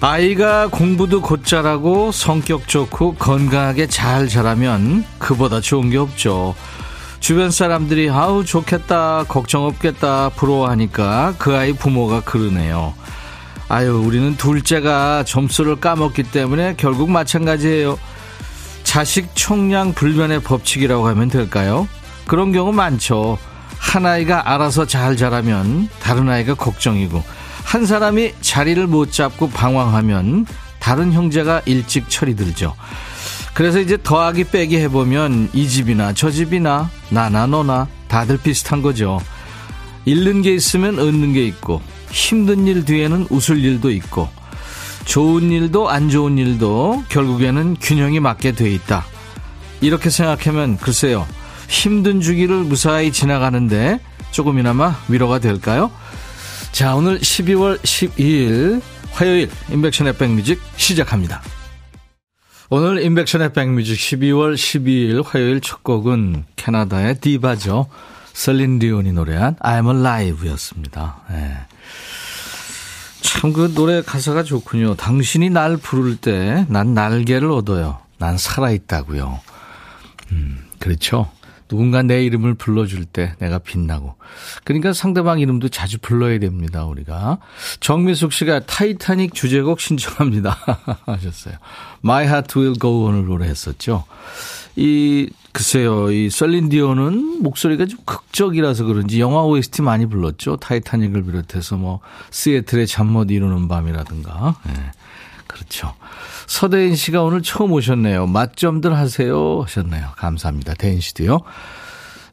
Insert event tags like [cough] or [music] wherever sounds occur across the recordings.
아이가 공부도 곧잘하고 성격 좋고 건강하게 잘 자라면 그보다 좋은 게 없죠. 주변 사람들이 아우 좋겠다 걱정 없겠다 부러워하니까 그 아이 부모가 그러네요. 아유 우리는 둘째가 점수를 까먹기 때문에 결국 마찬가지예요. 자식 총량 불변의 법칙이라고 하면 될까요? 그런 경우 많죠. 한 아이가 알아서 잘 자라면 다른 아이가 걱정이고 한 사람이 자리를 못 잡고 방황하면 다른 형제가 일찍 철이 들죠. 그래서 이제 더하기 빼기 해보면 이 집이나 저 집이나 나나 너나 다들 비슷한 거죠. 잃는 게 있으면 얻는 게 있고 힘든 일 뒤에는 웃을 일도 있고 좋은 일도 안 좋은 일도 결국에는 균형이 맞게 돼 있다. 이렇게 생각하면 글쎄요. 힘든 주기를 무사히 지나가는데 조금이나마 위로가 될까요? 자, 오늘 12월 12일 화요일 인백션의 백뮤직 시작합니다. 오늘 인백션의 백뮤직 12월 12일 화요일 첫 곡은 캐나다의 디바죠. 셀린 디온이 노래한 I'm Alive였습니다. 네. 참그 노래 가사가 좋군요. 당신이 날 부를 때 난 날개를 얻어요. 난 살아있다고요. 음, 그렇죠. 누군가 내 이름을 불러줄 때 내가 빛나고. 그러니까 상대방 이름도 자주 불러야 됩니다, 우리가. 정미숙 씨가 타이타닉 주제곡 신청합니다. [laughs] 하셨어요. My Heart Will Go On을 노래했었죠. 이, 글쎄요, 이 셀린 디온은 목소리가 좀 극적이라서 그런지 영화 OST 많이 불렀죠. 타이타닉을 비롯해서 뭐, 시애틀의 잠 못 이루는 밤이라든가. 예. 네, 그렇죠. 서대인 씨가 오늘 처음 오셨네요. 맛점들 하세요 하셨네요. 감사합니다. 대인 씨도요.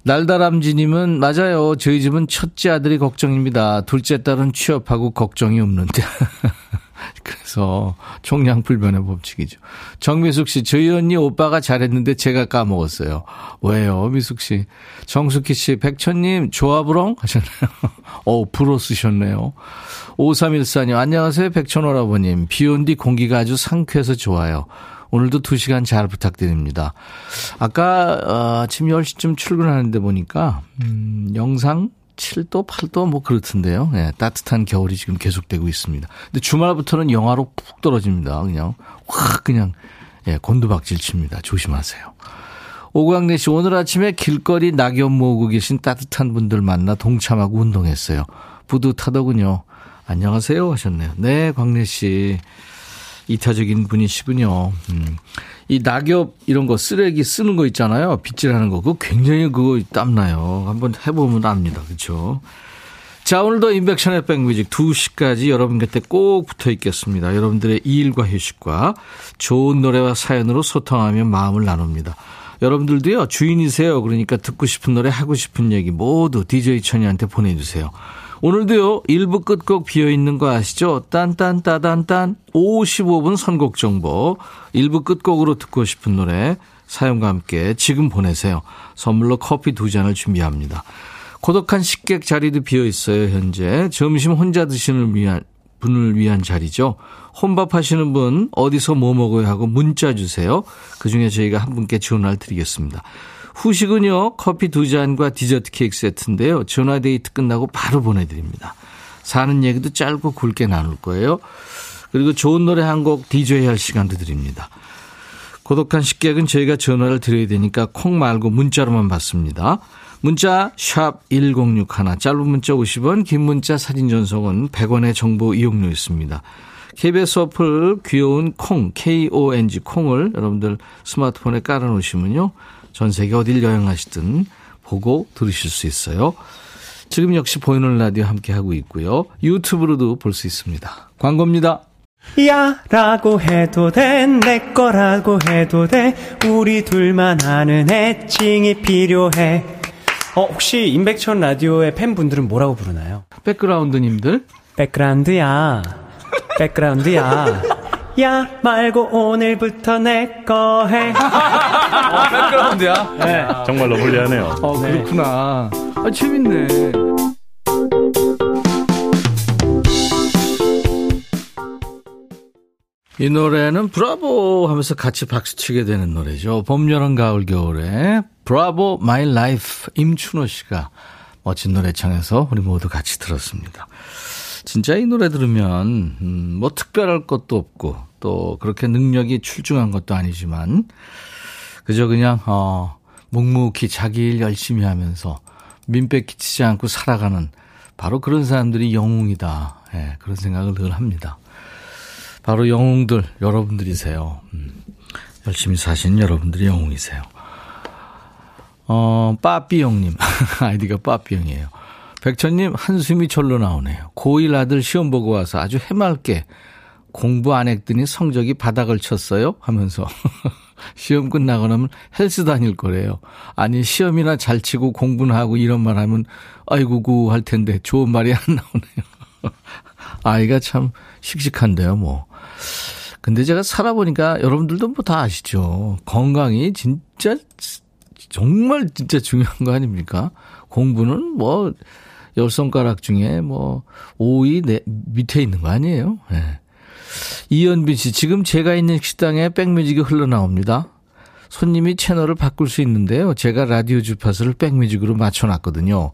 날다람쥐님은 맞아요. 저희 집은 첫째 아들이 걱정입니다. 둘째 딸은 취업하고 걱정이 없는데. [laughs] [laughs] 그래서 총량 불변의 법칙이죠. 정미숙 씨, 저희 언니 오빠가 잘했는데 제가 까먹었어요. 왜요, 미숙 씨? 정숙희 씨, 백천님, 조합으롱? 하셨나요? [laughs] 어, 불어 쓰셨네요. 5314님, 안녕하세요. 백천 오라버님. 비 온 뒤 공기가 아주 상쾌해서 좋아요. 오늘도 2시간 잘 부탁드립니다. 아까 어, 아침 10시쯤 출근하는데 보니까 음, 영상 7도, 8도 뭐 그렇던데요. 예, 따뜻한 겨울이 지금 계속되고 있습니다. 근데 주말부터는 영하로 푹 떨어집니다. 그냥 확 그냥 예, 곤두박질 칩니다. 조심하세요. 오광래 씨, 오늘 아침에 길거리 낙엽 모으고 계신 따뜻한 분들 만나 동참하고 운동했어요. 뿌듯하더군요. 안녕하세요 하셨네요. 네, 광래 씨. 이타적인 분이시군요. 음. 이 낙엽 이런 거 쓰레기 쓰는 거 있잖아요. 빗질하는 거. 그거 굉장히 그거 땀나요. 한번 해보면 압니다. 그렇죠? 자, 오늘도 인백션의 백뮤직 2시까지 여러분 곁에 꼭 붙어 있겠습니다. 여러분들의 일과 휴식과 좋은 노래와 사연으로 소통하며 마음을 나눕니다. 여러분들도요, 주인이세요. 그러니까 듣고 싶은 노래, 하고 싶은 얘기 모두 DJ 천이한테 보내주세요. 오늘도요, 1부 끝곡 비어있는 거 아시죠? 딴딴따단딴 55분 선곡 정보. 1부 끝곡으로 듣고 싶은 노래 사연과 함께 지금 보내세요. 선물로 커피 두 잔을 준비합니다. 고독한 식객 자리도 비어 있어요, 현재. 점심 혼자 드시는 위한, 분을 위한 자리죠. 혼밥 하시는 분 어디서 뭐 먹어야 하고 문자 주세요. 그 중에 저희가 한 분께 전화를 드리겠습니다. 후식은요, 커피 두 잔과 디저트 케이크 세트인데요. 전화 데이트 끝나고 바로 보내드립니다. 사는 얘기도 짧고 굵게 나눌 거예요. 그리고 좋은 노래 한 곡 DJ 할 시간도 드립니다. 고독한 식객은 저희가 전화를 드려야 되니까 콩 말고 문자로만 받습니다. 문자 1061, 짧은 문자 50원, 긴 문자 사진 전송은 100원의 정보 이용료 있습니다. KBS 어플 귀여운 콩, K-O-N-G 콩을 여러분들 스마트폰에 깔아놓으시면요. 전 세계 어딜 여행하시든 보고 들으실 수 있어요. 지금 역시 보이는 라디오 함께하고 있고요. 유튜브로도 볼 수 있습니다. 광고입니다. 야 라고 해도 돼 내 거라고 해도 돼 우리 둘만 아는 애칭이 필요해 어 혹시 임백천 라디오의 팬분들은 뭐라고 부르나요? 백그라운드님들 백그라운드야 백그라운드야 야 말고 오늘부터 내 거 해. [laughs] 어, 백그라운드야? 네. 정말로 불리하네요. 어, 그렇구나. 아, 재밌네. 이 노래는 브라보 하면서 같이 박수 치게 되는 노래죠. 봄, 여름, 가을, 겨울에 Bravo My Life 임춘호 씨가 멋진 노래 청해서 우리 모두 같이 들었습니다. 진짜 이 노래 들으면 음, 뭐 특별할 것도 없고 또 그렇게 능력이 출중한 것도 아니지만 그저 그냥 어 묵묵히 자기 일 열심히 하면서 민폐 끼치지 않고 살아가는 바로 그런 사람들이 영웅이다. 예, 그런 생각을 늘 합니다. 바로 영웅들 여러분들이세요. 음, 열심히 사신 여러분들이 영웅이세요. 어, 빠삐 형님. [laughs] 아이디가 빠삐 형이에요. 백천님, 한숨이 절로 나오네요. 고1 아들 시험 보고 와서 아주 해맑게 공부 안 했더니 성적이 바닥을 쳤어요? 하면서. [laughs] 시험 끝나고 나면 헬스 다닐 거래요. 아니, 시험이나 잘 치고 공부나 하고 이런 말 하면, 아이고구 할 텐데 좋은 말이 안 나오네요. [laughs] 아이가 참 씩씩한데요, 뭐. 근데 제가 살아보니까 여러분들도 뭐 다 아시죠. 건강이 진짜, 정말 진짜 중요한 거 아닙니까? 공부는 뭐, 열 손가락 중에 뭐, 5위 내, 밑에 있는 거 아니에요? 예. 네. 이연빈 씨, 지금 제가 있는 식당에 백뮤직이 흘러나옵니다. 손님이 채널을 바꿀 수 있는데요. 제가 라디오 주파수를 백뮤직으로 맞춰놨거든요.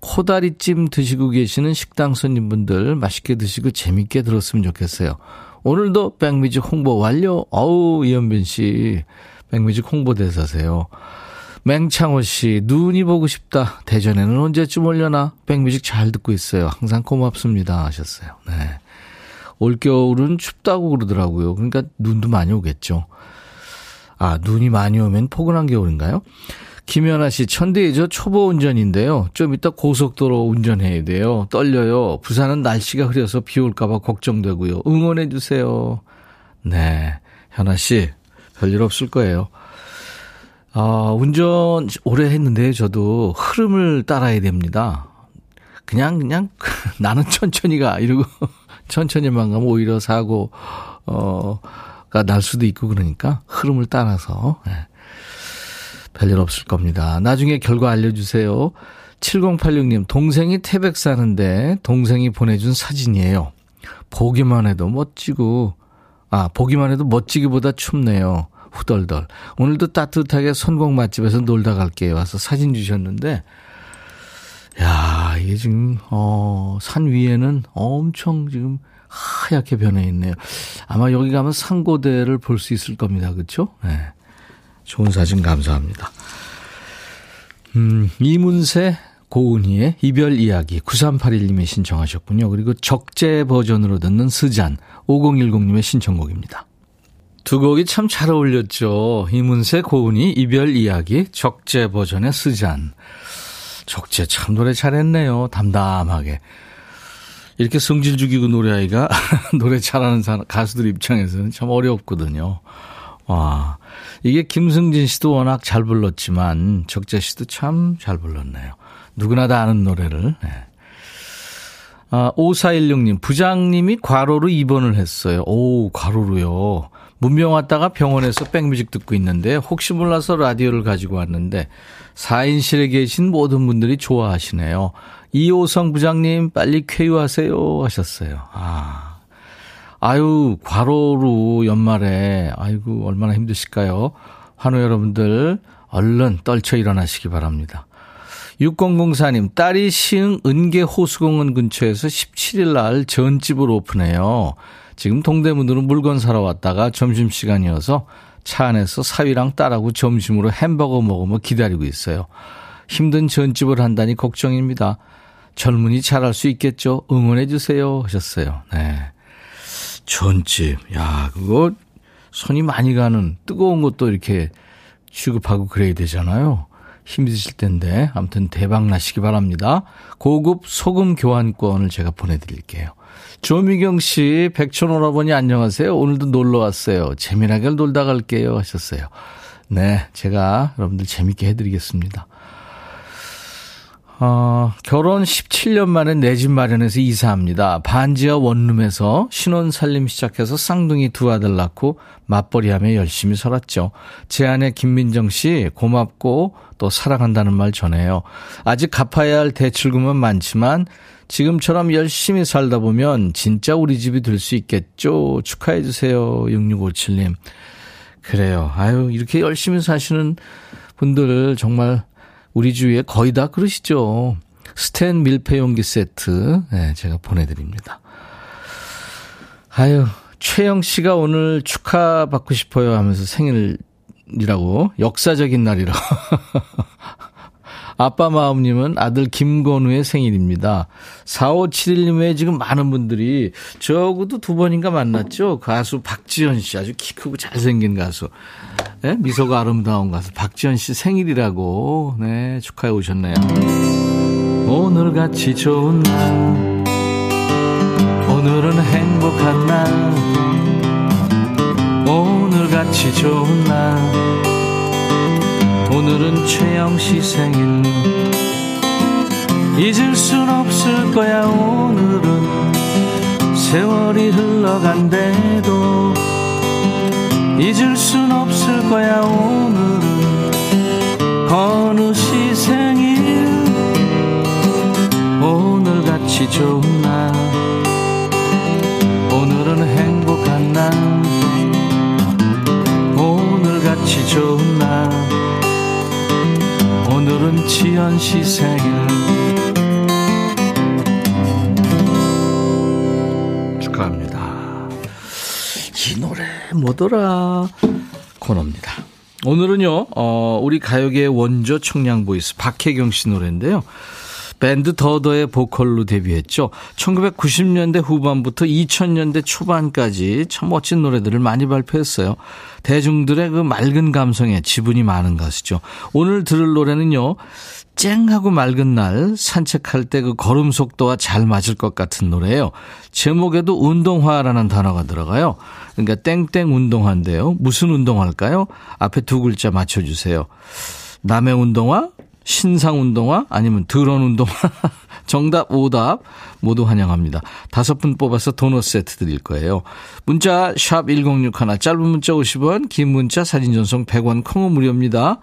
코다리찜 드시고 계시는 식당 손님분들 맛있게 드시고 재밌게 들었으면 좋겠어요. 오늘도 백뮤직 홍보 완료. 어우, 이현빈 씨. 백뮤직 홍보대사세요. 맹창호 씨, 눈이 보고 싶다. 대전에는 언제쯤 올려나? 백뮤직 잘 듣고 있어요. 항상 고맙습니다. 하셨어요. 네. 올겨울은 춥다고 그러더라고요. 그러니까 눈도 많이 오겠죠. 아, 눈이 많이 오면 포근한 겨울인가요? 김연아 씨, 천대이저 초보 운전인데요. 좀 이따 고속도로 운전해야 돼요. 떨려요. 부산은 날씨가 흐려서 비 올까봐 걱정되고요. 응원해주세요. 네. 현아 씨, 별일 없을 거예요. 아, 운전 오래 했는데 저도 흐름을 따라야 됩니다. 그냥, 그냥, [laughs] 나는 천천히 가. 이러고, [laughs] 천천히만 가면 오히려 사고, 어, 가날 수도 있고 그러니까 흐름을 따라서, 네. 별일 없을 겁니다. 나중에 결과 알려주세요. 7086님, 동생이 태백 사는데 동생이 보내준 사진이에요. 보기만 해도 멋지고, 아, 보기만 해도 멋지기보다 춥네요. 후덜덜. 오늘도 따뜻하게 선곡 맛집에서 놀다 갈게요. 와서 사진 주셨는데, 야, 이게 지금, 어, 산 위에는 엄청 지금 하얗게 변해 있네요. 아마 여기 가면 상고대를 볼 수 있을 겁니다. 그렇죠? 네. 좋은 사진 감사합니다. 음, 이문세 고은희의 이별 이야기 9381님이 신청하셨군요. 그리고 적재 버전으로 듣는 스잔 5010님의 신청곡입니다. 두 곡이 참 잘 어울렸죠. 이문세 고은희 이별 이야기 적재 버전의 스잔. 적재 참 노래 잘했네요. 담담하게. 이렇게 성질 죽이고 노래하기가 [laughs] 노래 잘하는 사람, 가수들 입장에서는 참 어렵거든요. 와. 이게 김승진 씨도 워낙 잘 불렀지만 적재 씨도 참 잘 불렀네요. 누구나 다 아는 노래를. 네. 아, 5416님, 부장님이 과로로 입원을 했어요. 오, 과로로요. 문병 왔다가 병원에서 백뮤직 듣고 있는데 혹시 몰라서 라디오를 가지고 왔는데 4인실에 계신 모든 분들이 좋아하시네요. 이호성 부장님 빨리 쾌유하세요 하셨어요. 아. 아유, 과로로 연말에, 아이고, 얼마나 힘드실까요? 환우 여러분들, 얼른 떨쳐 일어나시기 바랍니다. 6004님, 딸이 시흥 은계 호수공원 근처에서 17일 날 전집을 오픈해요. 지금 동대문으로 물건 사러 왔다가 점심시간이어서 차 안에서 사위랑 딸하고 점심으로 햄버거 먹으며 기다리고 있어요. 힘든 전집을 한다니 걱정입니다. 젊은이 잘할 수 있겠죠? 응원해주세요. 하셨어요. 네. 전집. 야, 그거 손이 많이 가는 뜨거운 것도 이렇게 취급하고 그래야 되잖아요. 힘드실 텐데 아무튼 대박 나시기 바랍니다. 고급 소금 교환권을 제가 보내드릴게요. 조미경 씨, 백천오라버니 안녕하세요. 오늘도 놀러 왔어요. 재미나게 놀다 갈게요 하셨어요. 네, 제가 여러분들 재밌게 해드리겠습니다. 어, 결혼 17년 만에 내 집 마련해서 이사합니다. 반지하 원룸에서 신혼 살림 시작해서 쌍둥이 두 아들 낳고 맞벌이하며 열심히 살았죠. 제 아내 김민정 씨 고맙고 또 사랑한다는 말 전해요. 아직 갚아야 할 대출금은 많지만 지금처럼 열심히 살다 보면 진짜 우리 집이 될 수 있겠죠. 축하해 주세요. 6657님. 그래요. 아유, 이렇게 열심히 사시는 분들 정말 우리 주위에 거의 다 그러시죠. 스텐 밀폐용기 세트, 네, 제가 보내드립니다. 아유, 최영 씨가 오늘 축하받고 싶어요 하면서 생일이라고, 역사적인 날이라고. [laughs] 아빠 마음님은 아들 김건우의 생일입니다. 4571님 외에 지금 많은 분들이 저하고도 두 번인가 만났죠. 가수 박지현 씨 아주 키 크고 잘생긴 가수. 네? 미소가 아름다운 가수 박지현 씨 생일이라고 네 축하해 오셨네요. 오늘 같이 좋은 날 오늘은 행복한 날 오늘 같이 좋은 날 오늘은 최영 씨 생일. 잊을 순 없을 거야 오늘은. 세월이 흘러간대도 잊을 순 없을 거야 오늘은. 어느 시 생일. 오늘같이 좋은 날. 오늘은 행복한 날. 오늘같이 좋은 지연 씨 생일 축하합니다. 이 노래 뭐더라 코너입니다. 오늘은요, 어, 우리 가요계의 원조 청량 voice 박혜경 씨 노래인데요. 밴드 더더의 보컬로 데뷔했죠. 1990년대 후반부터 2000년대 초반까지 참 멋진 노래들을 많이 발표했어요. 대중들의 그 맑은 감성에 지분이 많은 가수죠. 오늘 들을 노래는요. 쨍하고 맑은 날 산책할 때 그 걸음 속도와 잘 맞을 것 같은 노래예요. 제목에도 운동화라는 단어가 들어가요. 그러니까 땡땡 운동화인데요. 무슨 운동화일까요? 앞에 두 글자 맞춰주세요. 남의 운동화? 신상 운동화? 아니면 드론 운동화? [laughs] 정답, 오답 모두 환영합니다. 다섯 분 뽑아서 도넛 세트 드릴 거예요. 문자 샵 1061, 짧은 문자 50원, 긴 문자 사진 전송 100원, 콩은 무료입니다.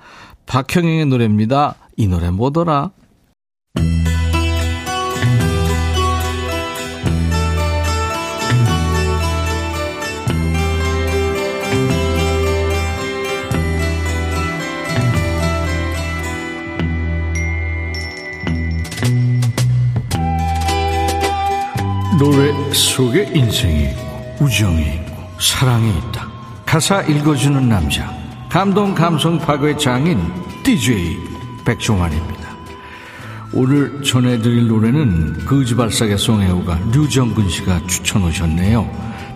박형영의 노래입니다. 이 노래 뭐더라? 노래 속에 인생이 있고 우정이 있고 사랑이 있다. 가사 읽어주는 남자 감동 감성 파괴 장인 DJ 백종환입니다. 오늘 전해드릴 노래는 거지발사계 송혜우가 류정근 씨가 추천 오셨네요.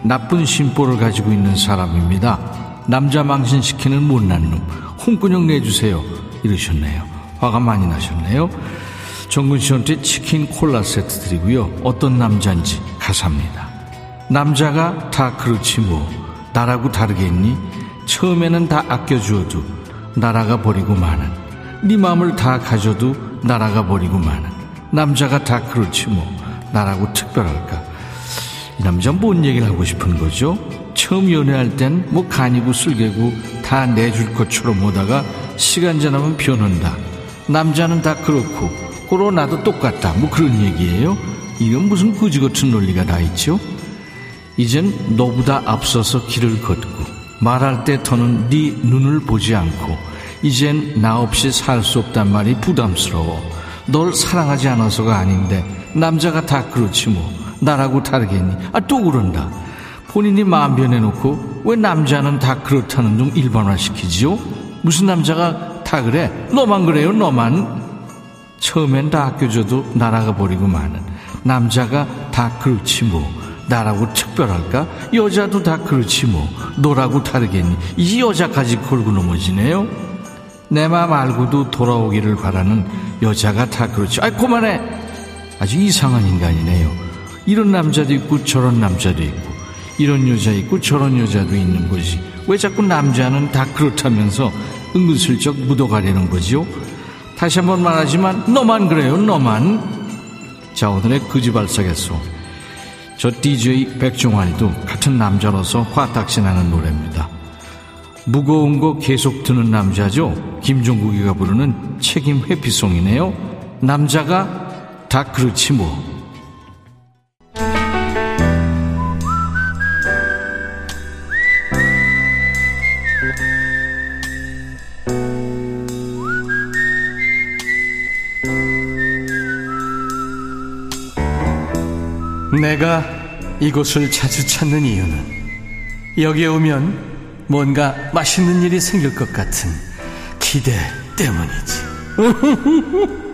나쁜 심보를 가지고 있는 사람입니다. 남자 망신시키는 못난 놈 홍군형 내주세요 이러셨네요. 화가 많이 나셨네요. 정근 씨한테 치킨 콜라 세트 드리고요. 어떤 남자인지 가사입니다. 남자가 다 그렇지 뭐 나라고 다르겠니? 처음에는 다 아껴주어도 나라가 버리고 마는 네 마음을 다 가져도 나라가 버리고 마는 남자가 다 그렇지 뭐 나라고 특별할까? 이 남자 뭔 얘기를 하고 싶은 거죠? 처음 연애할 땐 뭐 간이고 쓸개고 다 내줄 것처럼 오다가 시간 지나면 변한다. 남자는 다 그렇고 거꾸로 나도 똑같다. 뭐 그런 얘기예요. 이건 무슨 거지 같은 논리가 다 있죠? 이젠 너보다 앞서서 길을 걷고 말할 때 더는 네 눈을 보지 않고 이젠 나 없이 살 수 없단 말이 부담스러워. 널 사랑하지 않아서가 아닌데 남자가 다 그렇지 뭐 나라고 다르겠니? 아 또 그런다. 본인이 마음 변해놓고 왜 남자는 다 그렇다는 좀 일반화시키지요? 무슨 남자가 다 그래? 너만 그래요 너만 처음엔 다 아껴줘도 나라가 버리고 마는 남자가 다 그렇지 뭐. 나라고 특별할까? 여자도 다 그렇지 뭐. 너라고 다르겠니? 이 여자까지 걸고 넘어지네요. 내 맘 알고도 돌아오기를 바라는 여자가 다 그렇지. 아이 그만해! 아주 이상한 인간이네요. 이런 남자도 있고 저런 남자도 있고 이런 여자 있고 저런 여자도 있는 거지. 왜 자꾸 남자는 다 그렇다면서 은근슬쩍 묻어가려는 거지요? 다시 한 번 말하지만 너만 그래요 너만. 자 오늘의 그지발사겠소 저 DJ 백종환이도 같은 남자로서 화딱지나는 노래입니다. 무거운 거 계속 드는 남자죠? 김종국이가 부르는 책임 회피송이네요. 남자가 다 그렇지 뭐 내가 이곳을 자주 찾는 이유는 여기에 오면 뭔가 맛있는 일이 생길 것 같은 기대 때문이지. [laughs]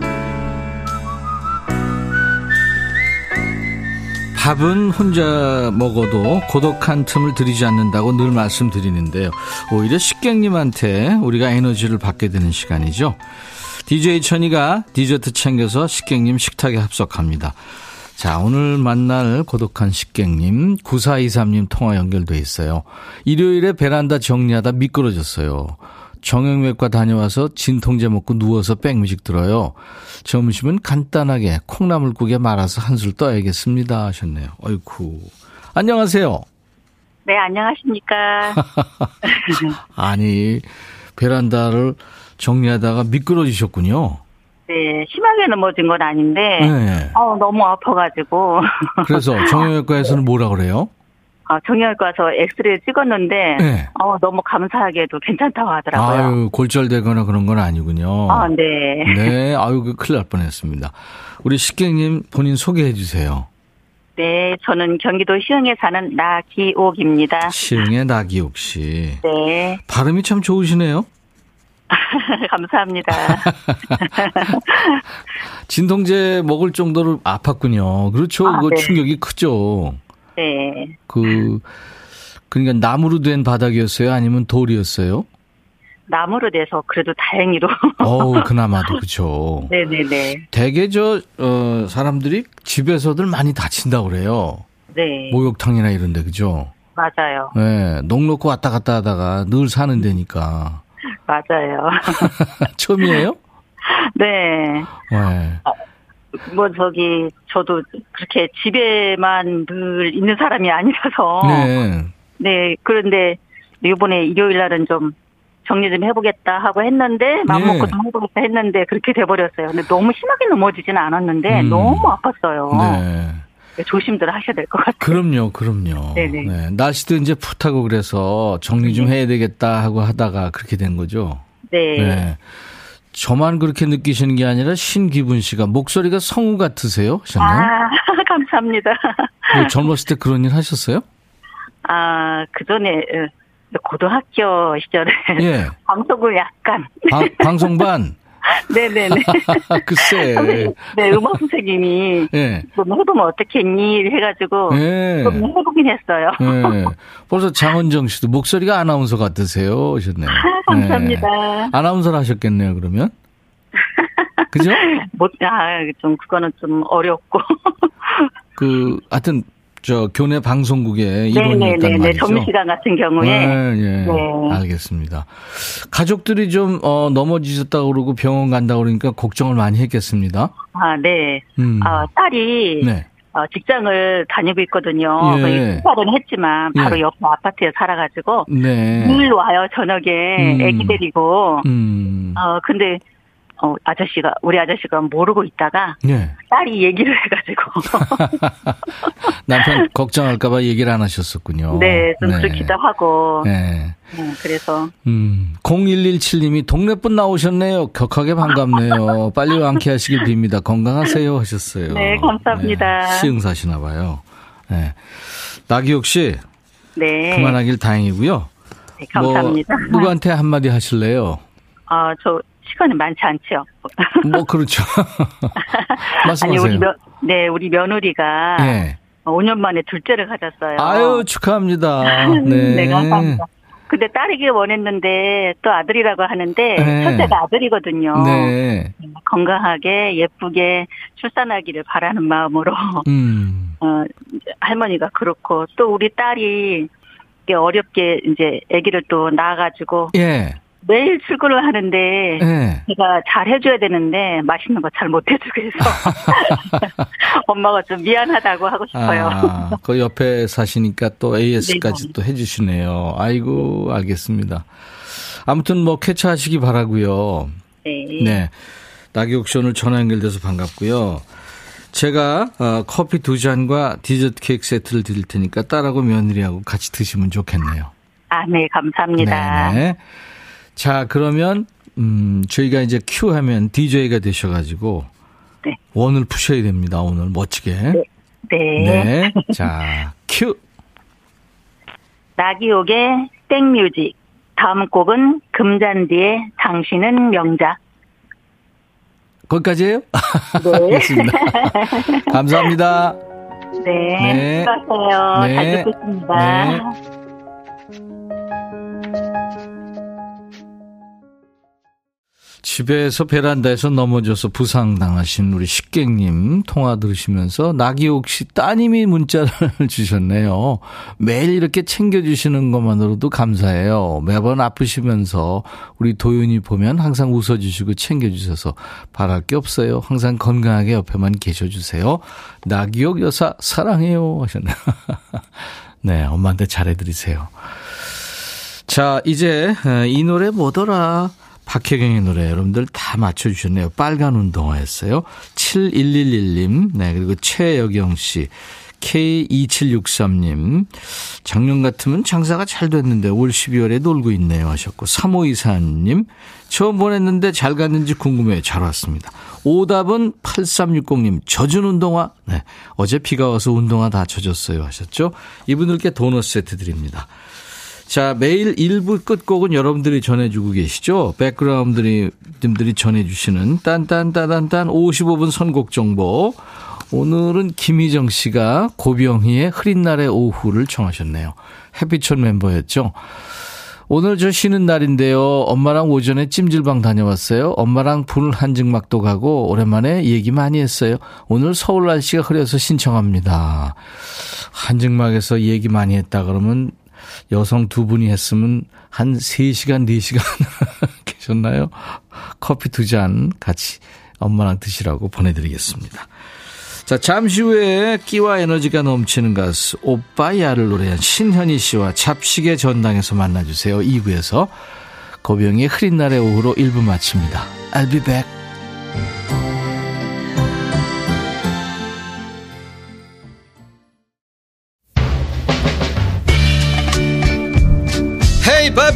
밥은 혼자 먹어도 고독한 틈을 들이지 않는다고 늘 말씀드리는데요. 오히려 식객님한테 우리가 에너지를 받게 되는 시간이죠. DJ 천이가 디저트 챙겨서 식객님 식탁에 합석합니다. 자, 오늘 만날 고독한 식객님 9423님 통화 연결돼 있어요. 일요일에 베란다 정리하다 미끄러졌어요. 정형외과 다녀와서 진통제 먹고 누워서 백뮤직 들어요. 점심은 간단하게 콩나물국에 말아서 한술 떠야겠습니다 하셨네요. 어이쿠. 안녕하세요. 네, 안녕하십니까. [laughs] 아니, 베란다를 정리하다가 미끄러지셨군요. 네, 심하게 넘어진 건 아닌데, 네. 어, 너무 아파가지고. [laughs] 그래서 정형외과에서는 뭐라 그래요? 아, 정형외과 와서 엑스레이 찍었는데, 네. 어, 너무 감사하게도 괜찮다고 하더라고요. 아유, 골절되거나 그런 건 아니군요. 아, 네. 네, [laughs] 아유, 그 큰일 날 뻔했습니다. 우리 식객님 본인 소개해 주세요. 네, 저는 경기도 시흥에 사는 나기옥입니다. 시흥의 나기옥 씨. 네. 발음이 참 좋으시네요. [laughs] 감사합니다. [laughs] 진통제 먹을 정도로 아팠군요. 그렇죠. 아, 그 네. 충격이 크죠. 네. 그 그러니까 나무로 된 바닥이었어요? 아니면 돌이었어요? 나무로 돼서 그래도 다행히도. 어우, [laughs] 그나마도 그죠. 네네네. 대개 저 어, 사람들이 집에서들 많이 다친다고 그래요. 네. 목욕탕이나 이런데 그죠? 맞아요. 네, 녹 놓고 왔다 갔다 하다가 늘 사는 데니까. 맞아요. [laughs] 처음이에요? 네. 네. 아, 뭐 저기 저도 그렇게 집에만 늘 있는 사람이 아니라서 네. 네 그런데 이번에 일요일 날은 좀 정리 좀 해보겠다 하고 했는데 맘 네. 먹고 좀 해보겠다 했는데 그렇게 돼버렸어요. 근데 너무 심하게 넘어지지는 않았는데 음. 너무 아팠어요. 네. 조심들 하셔야 될 것 같아요. 그럼요, 그럼요. 네네. 네. 날씨도 이제 풋하고 그래서 정리 좀 네. 해야 되겠다 하고 하다가 그렇게 된 거죠. 네. 네. 저만 그렇게 느끼시는 게 아니라 신기분 씨가 목소리가 성우 같으세요? 하셨나요? 아, [laughs] 감사합니다. 뭐 젊었을 때 그런 일 하셨어요? 아, 그 전에 어, 고등학교 시절에 예. [laughs] 방송을 약간 방, 방송반 네네네. [laughs] 글쎄. 네, 음악 선생님이 네. 좀 해보면 어떻겠니 해가지고 네. 좀 해보긴 했어요. 네. [laughs] 벌써 장원정 씨도 목소리가 아나운서 같으세요 하셨네요. 아, 감사합니다. 네. 아나운서를 하셨겠네요 그러면. 그죠? [laughs] 못, 아, 좀 그거는 좀 어렵고. 그 하여튼 저 교내 방송국에 이론이었단 말이죠. 점심시간 같은 경우에. 네, 예. 네. 알겠습니다. 가족들이 좀 어, 넘어지셨다 고 그러고 병원 간다 고 그러니까 걱정을 많이 했겠습니다. 아, 네. 음. 아, 딸이 네. 어, 직장을 다니고 있거든요. 예. 출발은 했지만 바로 예. 옆 아파트에 살아가지고 네. 늘 와요 저녁에 음. 애기 데리고. 음. 어 근데 어, 아저씨가, 우리 아저씨가 모르고 있다가, 네. 딸이 얘기를 해가지고. [laughs] 남편 걱정할까봐 얘기를 안 하셨었군요. 네, 좀 네. 그렇기도 하고. 네. 네. 그래서. 음, 0117님이 동네 분 나오셨네요. 격하게 반갑네요. [laughs] 빨리 완쾌하시길 빕니다. 건강하세요. 하셨어요. 네, 감사합니다. 네, 시흥 사시나봐요. 네. 나기욱 씨. 네. 그만하길 다행이고요. 네, 감사합니다. 뭐, 누구한테 한마디 하실래요? 아, 저, 시간은 많지 않죠. [laughs] 뭐 그렇죠. [laughs] 말씀하세요. 아니 우리 며, 네 우리 며느리가 네. 5년 만에 둘째를 가졌어요. 아유 축하합니다. [laughs] 네. 네 감사합니다. 근데 딸이길 원했는데 또 아들이라고 하는데 네. 첫째가 아들이거든요. 네. 건강하게 예쁘게 출산하기를 바라는 마음으로 음. 어, 할머니가 그렇고 또 우리 딸이 어렵게 이제 아기를 또 낳아가지고 예. 매일 출근을 하는데 네. 제가 잘 해줘야 되는데 맛있는 거 잘 못 해주고 해서 [laughs] 엄마가 좀 미안하다고 하고 싶어요. 아, 그 옆에 사시니까 또 AS까지 네. 또 해주시네요. 아이고 알겠습니다. 아무튼 뭐 쾌차하시기 바라고요. 네. 네. 나기옥 씨 오늘 전화 연결돼서 반갑고요. 제가 어, 커피 두 잔과 디저트 케이크 세트를 드릴 테니까 딸하고 며느리하고 같이 드시면 좋겠네요. 아, 네, 감사합니다. 네네. 자, 그러면 음, 저희가 이제 큐 하면 DJ가 되셔가지고 네. 원을 푸셔야 됩니다. 오늘 멋지게. 네. 네. 네. 자, 큐. 나기옥의 백뮤직. 다음 곡은 금잔디의 당신은 명작. 거기까지예요? 네. [laughs] 알겠습니다. 감사합니다. 네. 네. 수고하세요. 네. 잘 듣겠습니다. 네. 집에서 베란다에서 넘어져서 부상당하신 우리 식객님 통화 들으시면서 나기옥 씨 따님이 문자를 [laughs] 주셨네요. 매일 이렇게 챙겨주시는 것만으로도 감사해요. 매번 아프시면서 우리 도윤이 보면 항상 웃어주시고 챙겨주셔서 바랄 게 없어요. 항상 건강하게 옆에만 계셔주세요. 나기옥 여사 사랑해요 하셨네요. [laughs] 네, 엄마한테 잘해드리세요. 자, 이제 이 노래 뭐더라? 박혜경의 노래 여러분들 다 맞춰주셨네요. 빨간 운동화였어요. 7111님, 네, 그리고 최여경 씨, K2763님, 작년 같으면 장사가 잘 됐는데 올 12월에 놀고 있네요 하셨고, 3524님, 처음 보냈는데 잘 갔는지 궁금해요. 잘 왔습니다. 오답은 8360님, 젖은 운동화, 네, 어제 비가 와서 운동화 다 젖었어요 하셨죠? 이분들께 도넛 세트 드립니다. 자, 매일 1부 끝곡은 여러분들이 전해주고 계시죠? 백그라운드들이 전해주시는 딴딴따단딴 55분 선곡 정보. 오늘은 김희정 씨가 고병희의 흐린 날의 오후를 청하셨네요. 해피촌 멤버였죠? 오늘 저 쉬는 날인데요. 엄마랑 오전에 찜질방 다녀왔어요. 엄마랑 불 한증막도 가고 오랜만에 얘기 많이 했어요. 오늘 서울 날씨가 흐려서 신청합니다. 한증막에서 얘기 많이 했다 그러면 여성 두 분이 했으면 한 3시간, 4시간 [laughs] 계셨나요? 커피 두 잔 같이 엄마랑 드시라고 보내드리겠습니다. 자, 잠시 후에 끼와 에너지가 넘치는 가수 오빠야를 노래한 신현희 씨와 잡식의 전당에서 만나주세요. 2부에서 고병의 흐린 날의 오후로 1부 마칩니다. I'll be back.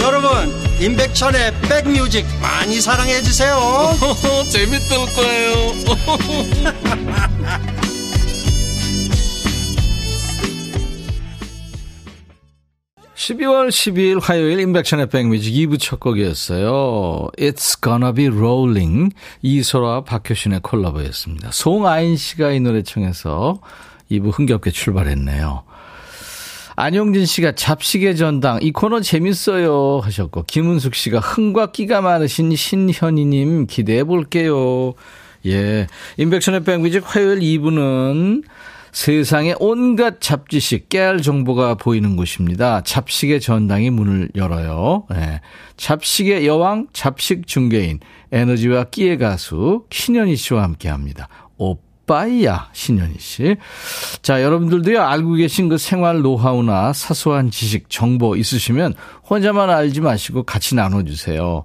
여러분 임백천의 백뮤직 많이 사랑해 주세요. [laughs] 재밌을 거예요. [laughs] 12월 12일 화요일 임백천의 백뮤직 2부 첫 곡이었어요. It's Gonna Be Rolling 이소라 박효신의 콜라보였습니다. 송아인 씨가 이 노래 청해서 2부 흥겹게 출발했네요. 안용진 씨가 잡식의 전당 이 코너 재밌어요 하셨고 김은숙 씨가 흥과 끼가 많으신 신현희님 기대해 볼게요. 예, 인백션의 백뮤직 화요일 2부는 세상의 온갖 잡지식 깨알 정보가 보이는 곳입니다. 잡식의 전당이 문을 열어요. 예. 잡식의 여왕, 잡식 중개인, 에너지와 끼의 가수 신현희 씨와 함께 합니다. 오빠 이야 신현희 씨. 자, 여러분들도요 알고 계신 그 생활 노하우나 사소한 지식, 정보 있으시면 혼자만 알지 마시고 같이 나눠주세요.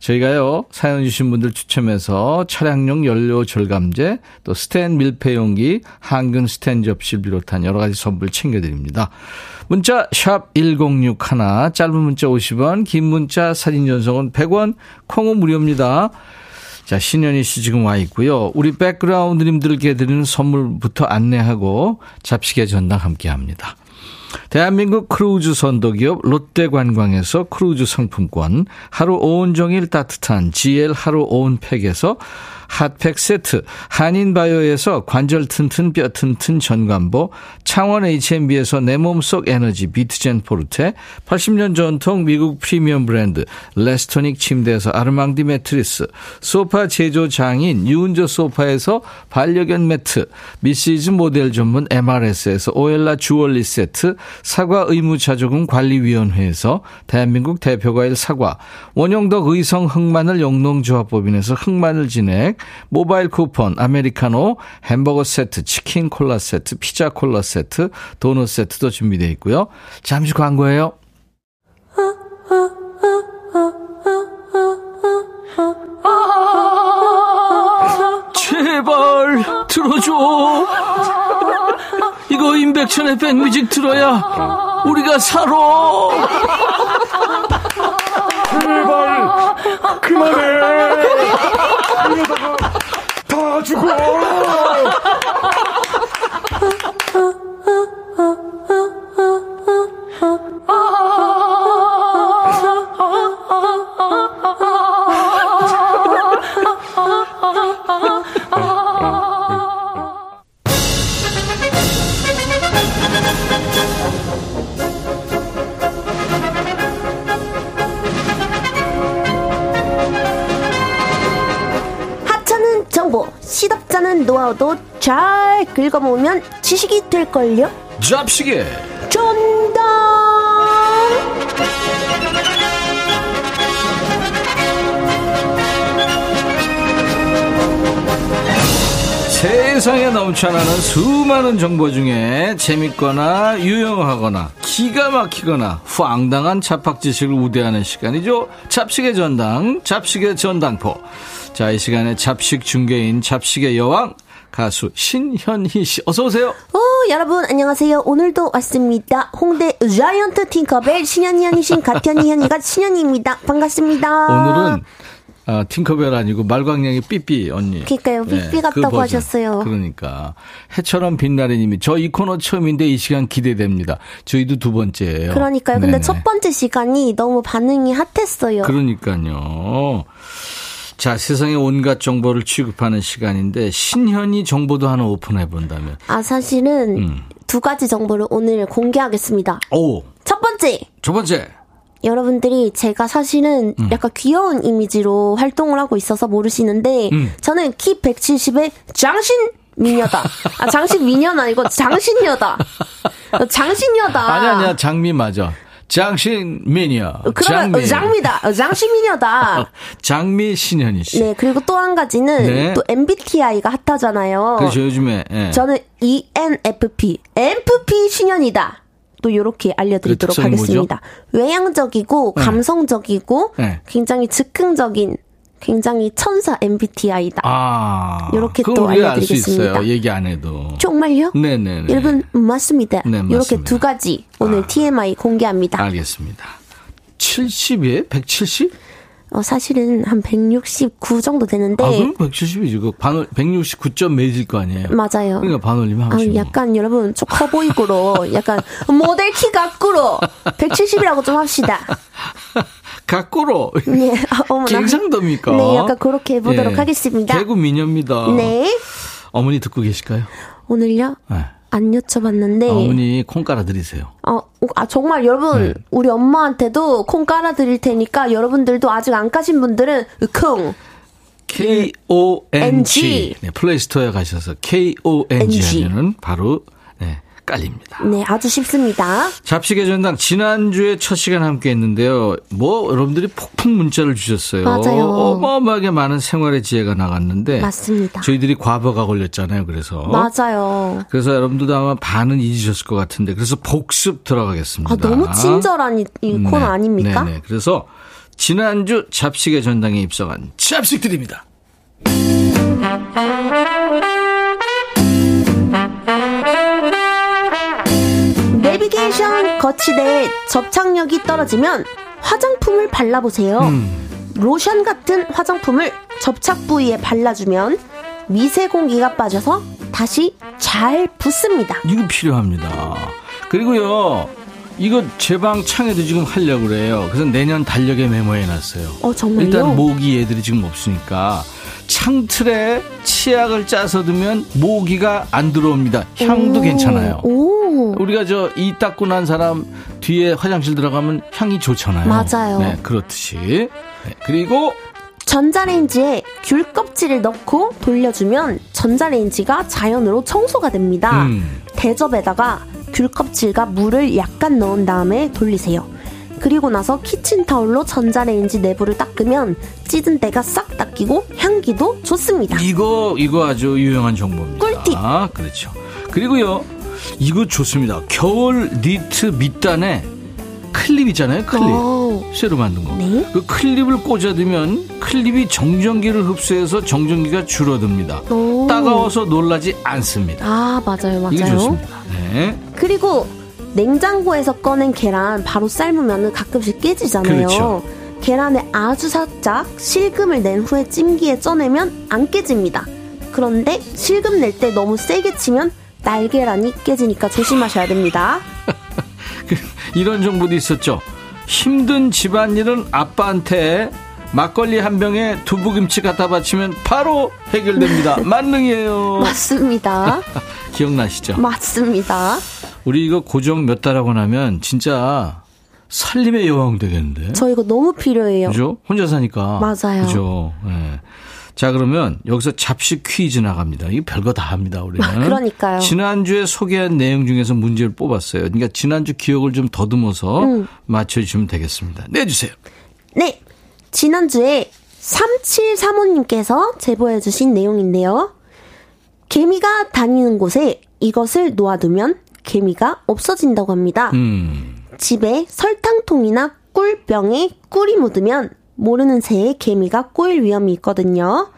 저희가요 사연 주신 분들 추첨해서 차량용 연료 절감제, 또 스텐 밀폐 용기, 항균 스텐 접시를 비롯한 여러 가지 선물 챙겨드립니다. 문자 샵 1061, 짧은 문자 50원, 긴 문자 사진 전송은 100원, 콩은 무료입니다. 자, 신현희 씨 지금 와 있고요. 우리 백그라운드님들께 드리는 선물부터 안내하고 잡식의 전당 함께 합니다. 대한민국 크루즈 선도기업 롯데관광에서 크루즈 상품권, 하루 온종일 따뜻한 GL 하루 온팩에서 핫팩 세트, 한인바이오에서 관절 튼튼 뼈 튼튼 전관보, 창원 H&B에서 내 몸속 에너지 비트젠 포르테, 80년 전통 미국 프리미엄 브랜드 레스토닉 침대에서 아르망디 매트리스, 소파 제조 장인 유운조 소파에서 반려견 매트, Mrs. 모델 전문 MRS에서 오엘라 주얼리 세트, 사과 의무자조금 관리위원회에서 대한민국 대표과일 사과, 원형덕 의성 흑마늘 영농조합법인에서 흑마늘 진액, 모바일 쿠폰, 아메리카노, 햄버거 세트, 치킨 콜라 세트, 피자 콜라 세트, 도넛 세트도 준비되어 있고요. 잠시 광고예요. 제발 들어줘. 이거 임백천의 백뮤직 들어야 우리가 살아. 제발 그만해. 이러다가 다 죽어. 시덥잖은 노하우도 잘 긁어모으면 지식이 될걸요? 잡식이 전당 세상에 넘쳐나는 수많은 정보 중에 재밌거나 유용하거나 기가 막히거나 황당한 잡학 지식을 우대하는 시간이죠. 잡식의 전당, 잡식의 전당포. 자, 이 시간에 잡식 중개인 잡식의 여왕 가수 신현희 씨 어서 오세요. 오, 여러분 안녕하세요. 오늘도 왔습니다. 홍대 자이언트 팅커벨 신현희 현희 신 가현희 현희가 신현희입니다. 반갑습니다. 오늘은 아, 팅커벨 아니고 말광량의 삐삐 언니. 그러니까요. 삐삐 네, 같다고 그 하셨어요. 그러니까 해처럼 빛나래님이 저 이 코너 처음인데 이 시간 기대됩니다. 저희도 두 번째예요. 그러니까요. 네네. 근데 첫 번째 시간이 너무 반응이 핫했어요. 그러니까요. 자, 세상의 온갖 정보를 취급하는 시간인데 신현이 정보도 하나 오픈해 본다면. 아, 사실은 음. 두 가지 정보를 오늘 공개하겠습니다. 오. 첫 번째. 첫 번째. 여러분들이 제가 사실은 음. 약간 귀여운 이미지로 활동을 하고 있어서 모르시는데 음. 저는 키 170에 장신 미녀다. 아, 장신 미녀는 아니고 장신녀다. 장신녀다. 아니 아니야 장미 맞아. 장신 미녀. 그러면 장미. 장미다. 장신 미녀다. [laughs] 장미 신현희 씨. 네, 그리고 또 한 가지는 네. 또 MBTI가 핫하잖아요. 그렇죠, 요즘에. 네. 저는 ENFP. MFP 신현이다. 또 이렇게 알려드리도록 그 하겠습니다. 뭐죠? 외향적이고 네. 감성적이고 네. 굉장히 즉흥적인 굉장히 천사 MBTI다. 아, 이렇게 또 알려드리겠습니다. 얘기 안 해도. 정말요? 네네네. 여러분 맞습니다. 네, 맞습니다. 이렇게 두 가지 오늘 아, TMI 공개합니다. 알겠습니다. 70에 170? 어, 사실은 한 169 정도 되는데. 아, 그럼 170이지. 그 반월, 169점 매질 거 아니에요? 맞아요. 그러니까 반올림 하고 아, 약간 여러분, 좀 커 보이고로, [laughs] 약간 모델 키 갖고로 170이라고 좀 합시다. [laughs] 갖고로. 네, 아, 어머나. 갱상도입니까? 네, 약간 그렇게 해보도록 네. 하겠습니다. 개구 미녀입니다. 네. 어머니 듣고 계실까요? 오늘요? 네. 안 여쭤봤는데. 어머니 콩 깔아드리세요. 어, 아, 정말 여러분, 네. 우리 엄마한테도 콩 깔아드릴 테니까 여러분들도 아직 안 까신 분들은 콩. K-O-N-G. 네, 플레이스토어에 가셔서 K-O-N-G 하면은 바로 깔립니다. 네, 아주 쉽습니다. 잡식의 전당 지난주에 첫 시간 함께 했는데요. 뭐 여러분들이 폭풍 문자를 주셨어요. 맞아요. 어마어마하게 많은 생활의 지혜가 나갔는데 맞습니다. 저희들이 과부가 걸렸잖아요. 그래서 맞아요. 그래서 여러분들도 아마 반은 잊으셨을 것 같은데 그래서 복습 들어가겠습니다. 아, 너무 친절한 이, 이 네, 코너 아닙니까? 네, 네. 그래서 지난주 잡식의 전당에 입성한 잡식들입니다. 거치대에 접착력이 떨어지면 화장품을 발라보세요. 음. 로션 같은 화장품을 접착 부위에 발라주면 미세 공기가 빠져서 다시 잘 붙습니다. 이거 필요합니다. 그리고요, 이거 제 방 창에도 지금 하려고 그래요. 그래서 내년 달력에 메모해 놨어요. 어, 정말요? 일단 모기 애들이 지금 없으니까 창틀에 치약을 짜서 두면 모기가 안 들어옵니다. 향도 오, 괜찮아요. 오. 우리가 저 이 닦고 난 사람 뒤에 화장실 들어가면 향이 좋잖아요. 맞아요. 네, 그렇듯이. 네, 그리고 전자레인지에 귤 껍질을 넣고 돌려주면 전자레인지가 자연으로 청소가 됩니다. 음. 대접에다가 귤 껍질과 물을 약간 넣은 다음에 돌리세요. 그리고 나서 키친타올로 전자레인지 내부를 닦으면 찌든 때가 싹 닦이고 향기도 좋습니다. 이거 이거 아주 유용한 정보입니다. 꿀팁. 아, 그렇죠. 그리고요. 이거 좋습니다. 겨울 니트 밑단에 클립 있잖아요. 클립. 오. 쇠로 만든 거. 네? 그 클립을 꽂아두면 클립이 정전기를 흡수해서 정전기가 줄어듭니다. 오. 따가워서 놀라지 않습니다. 아, 맞아요. 맞아요. 이게 좋습니다. 네. 그리고 냉장고에서 꺼낸 계란 바로 삶으면 가끔씩 깨지잖아요. 그렇죠. 계란에 아주 살짝 실금을 낸 후에 찜기에 쪄내면 안 깨집니다. 그런데 실금 낼 때 너무 세게 치면 날계란이 깨지니까 조심하셔야 됩니다. [laughs] 그, 이런 정보도 있었죠. 힘든 집안일은 아빠한테 막걸리 한 병에 두부김치 갖다 바치면 바로 해결됩니다. [laughs] 만능이에요. 맞습니다. [laughs] 기억나시죠? 맞습니다. 우리 이거 고정 몇 달 하고 나면 진짜 살림의 여왕 되겠는데? 저 이거 너무 필요해요. 그죠? 혼자 사니까. 맞아요. 그죠? 네. 자, 그러면 여기서 잡식 퀴즈 나갑니다. 이거 별거 다 합니다, 우리는. 그러니까요. 지난주에 소개한 내용 중에서 문제를 뽑았어요. 그러니까 지난주 기억을 좀 더듬어서 음. 맞춰주시면 되겠습니다. 내주세요. 네. 지난주에 3735님께서 제보해주신 내용인데요. 개미가 다니는 곳에 이것을 놓아두면 개미가 없어진다고 합니다. 음. 집에 설탕통이나 꿀병에 꿀이 묻으면 모르는 새에 개미가 꼬일 위험이 있거든요.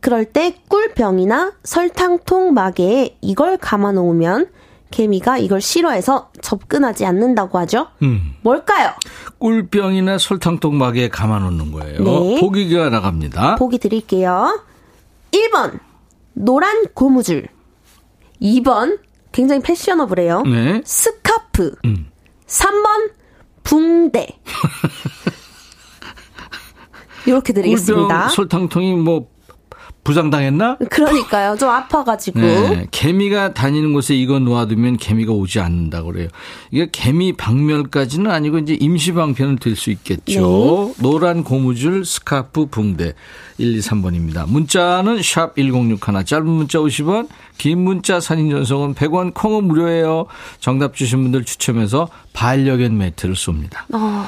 그럴 때 꿀병이나 설탕통 마개에 이걸 감아 놓으면 개미가 이걸 싫어해서 접근하지 않는다고 하죠. 음. 뭘까요? 꿀병이나 설탕통 마개에 감아 놓는 거예요. 네. 보기가 나갑니다. 보기 드릴게요. 1번 노란 고무줄 2번 굉장히 패셔너블해요. 네. 스카프 음. 3번 붕대 [laughs] 이렇게 드리겠습니다. 설탕통이 뭐 부상당했나? 그러니까요. 좀 아파가지고. 네, 개미가 다니는 곳에 이거 놓아두면 개미가 오지 않는다고 그래요. 이게 개미 박멸까지는 아니고 이제 임시 방편은 될수 있겠죠. 네. 노란 고무줄, 스카프, 붕대. 1, 2, 3번입니다. 문자는 샵 1061, 짧은 문자 50원, 긴 문자 사진 전송은 100원, 콩은 무료예요. 정답 주신 분들 추첨해서 반려견 매트를 쏩니다. 어.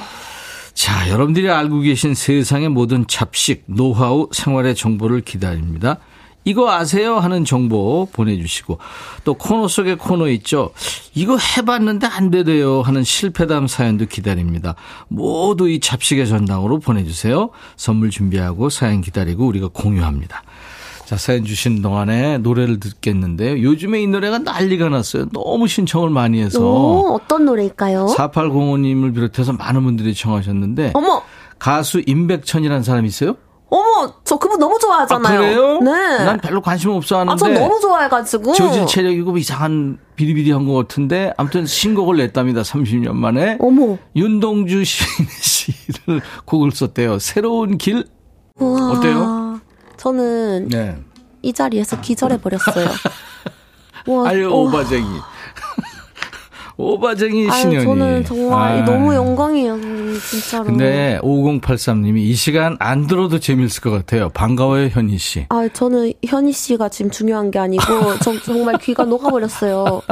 자, 여러분들이 알고 계신 세상의 모든 잡식, 노하우, 생활의 정보를 기다립니다. 이거 아세요? 하는 정보 보내주시고 또 코너 속에 코너 있죠. 이거 해봤는데 안 되대요 하는 실패담 사연도 기다립니다. 모두 이 잡식의 전당으로 보내주세요. 선물 준비하고 사연 기다리고 우리가 공유합니다. 자, 사연 주신 동안에 노래를 듣겠는데요. 요즘에 이 노래가 난리가 났어요. 너무 신청을 많이 해서. 오, 어떤 노래일까요? 4805님을 비롯해서 많은 분들이 청하셨는데. 어머! 가수 임백천이라는 사람이 있어요? 어머, 저 그분 너무 좋아하잖아요. 아, 그래요? 네. 난 별로 관심 없어 하는데. 아, 전 너무 좋아해가지고. 저질 체력이고 뭐 이상한 비리비리한 것 같은데. 아무튼 신곡을 냈답니다. 30년 만에. 어머. 윤동주 씨를 [laughs] 곡을 썼대요. 새로운 길. 우와. 어때요? 저는 네. 이 자리에서 기절해 버렸어요. [laughs] 아유 어. 오바쟁이. [laughs] 오바쟁이 신현이. 저는 정말 아. 너무 영광이에요, 진짜로. 근데 5083님이 이 시간 안 들어도 재밌을 것 같아요. 반가워요, 현희 씨. 아, 저는 현희 씨가 지금 중요한 게 아니고 [laughs] 저, 정말 귀가 녹아버렸어요.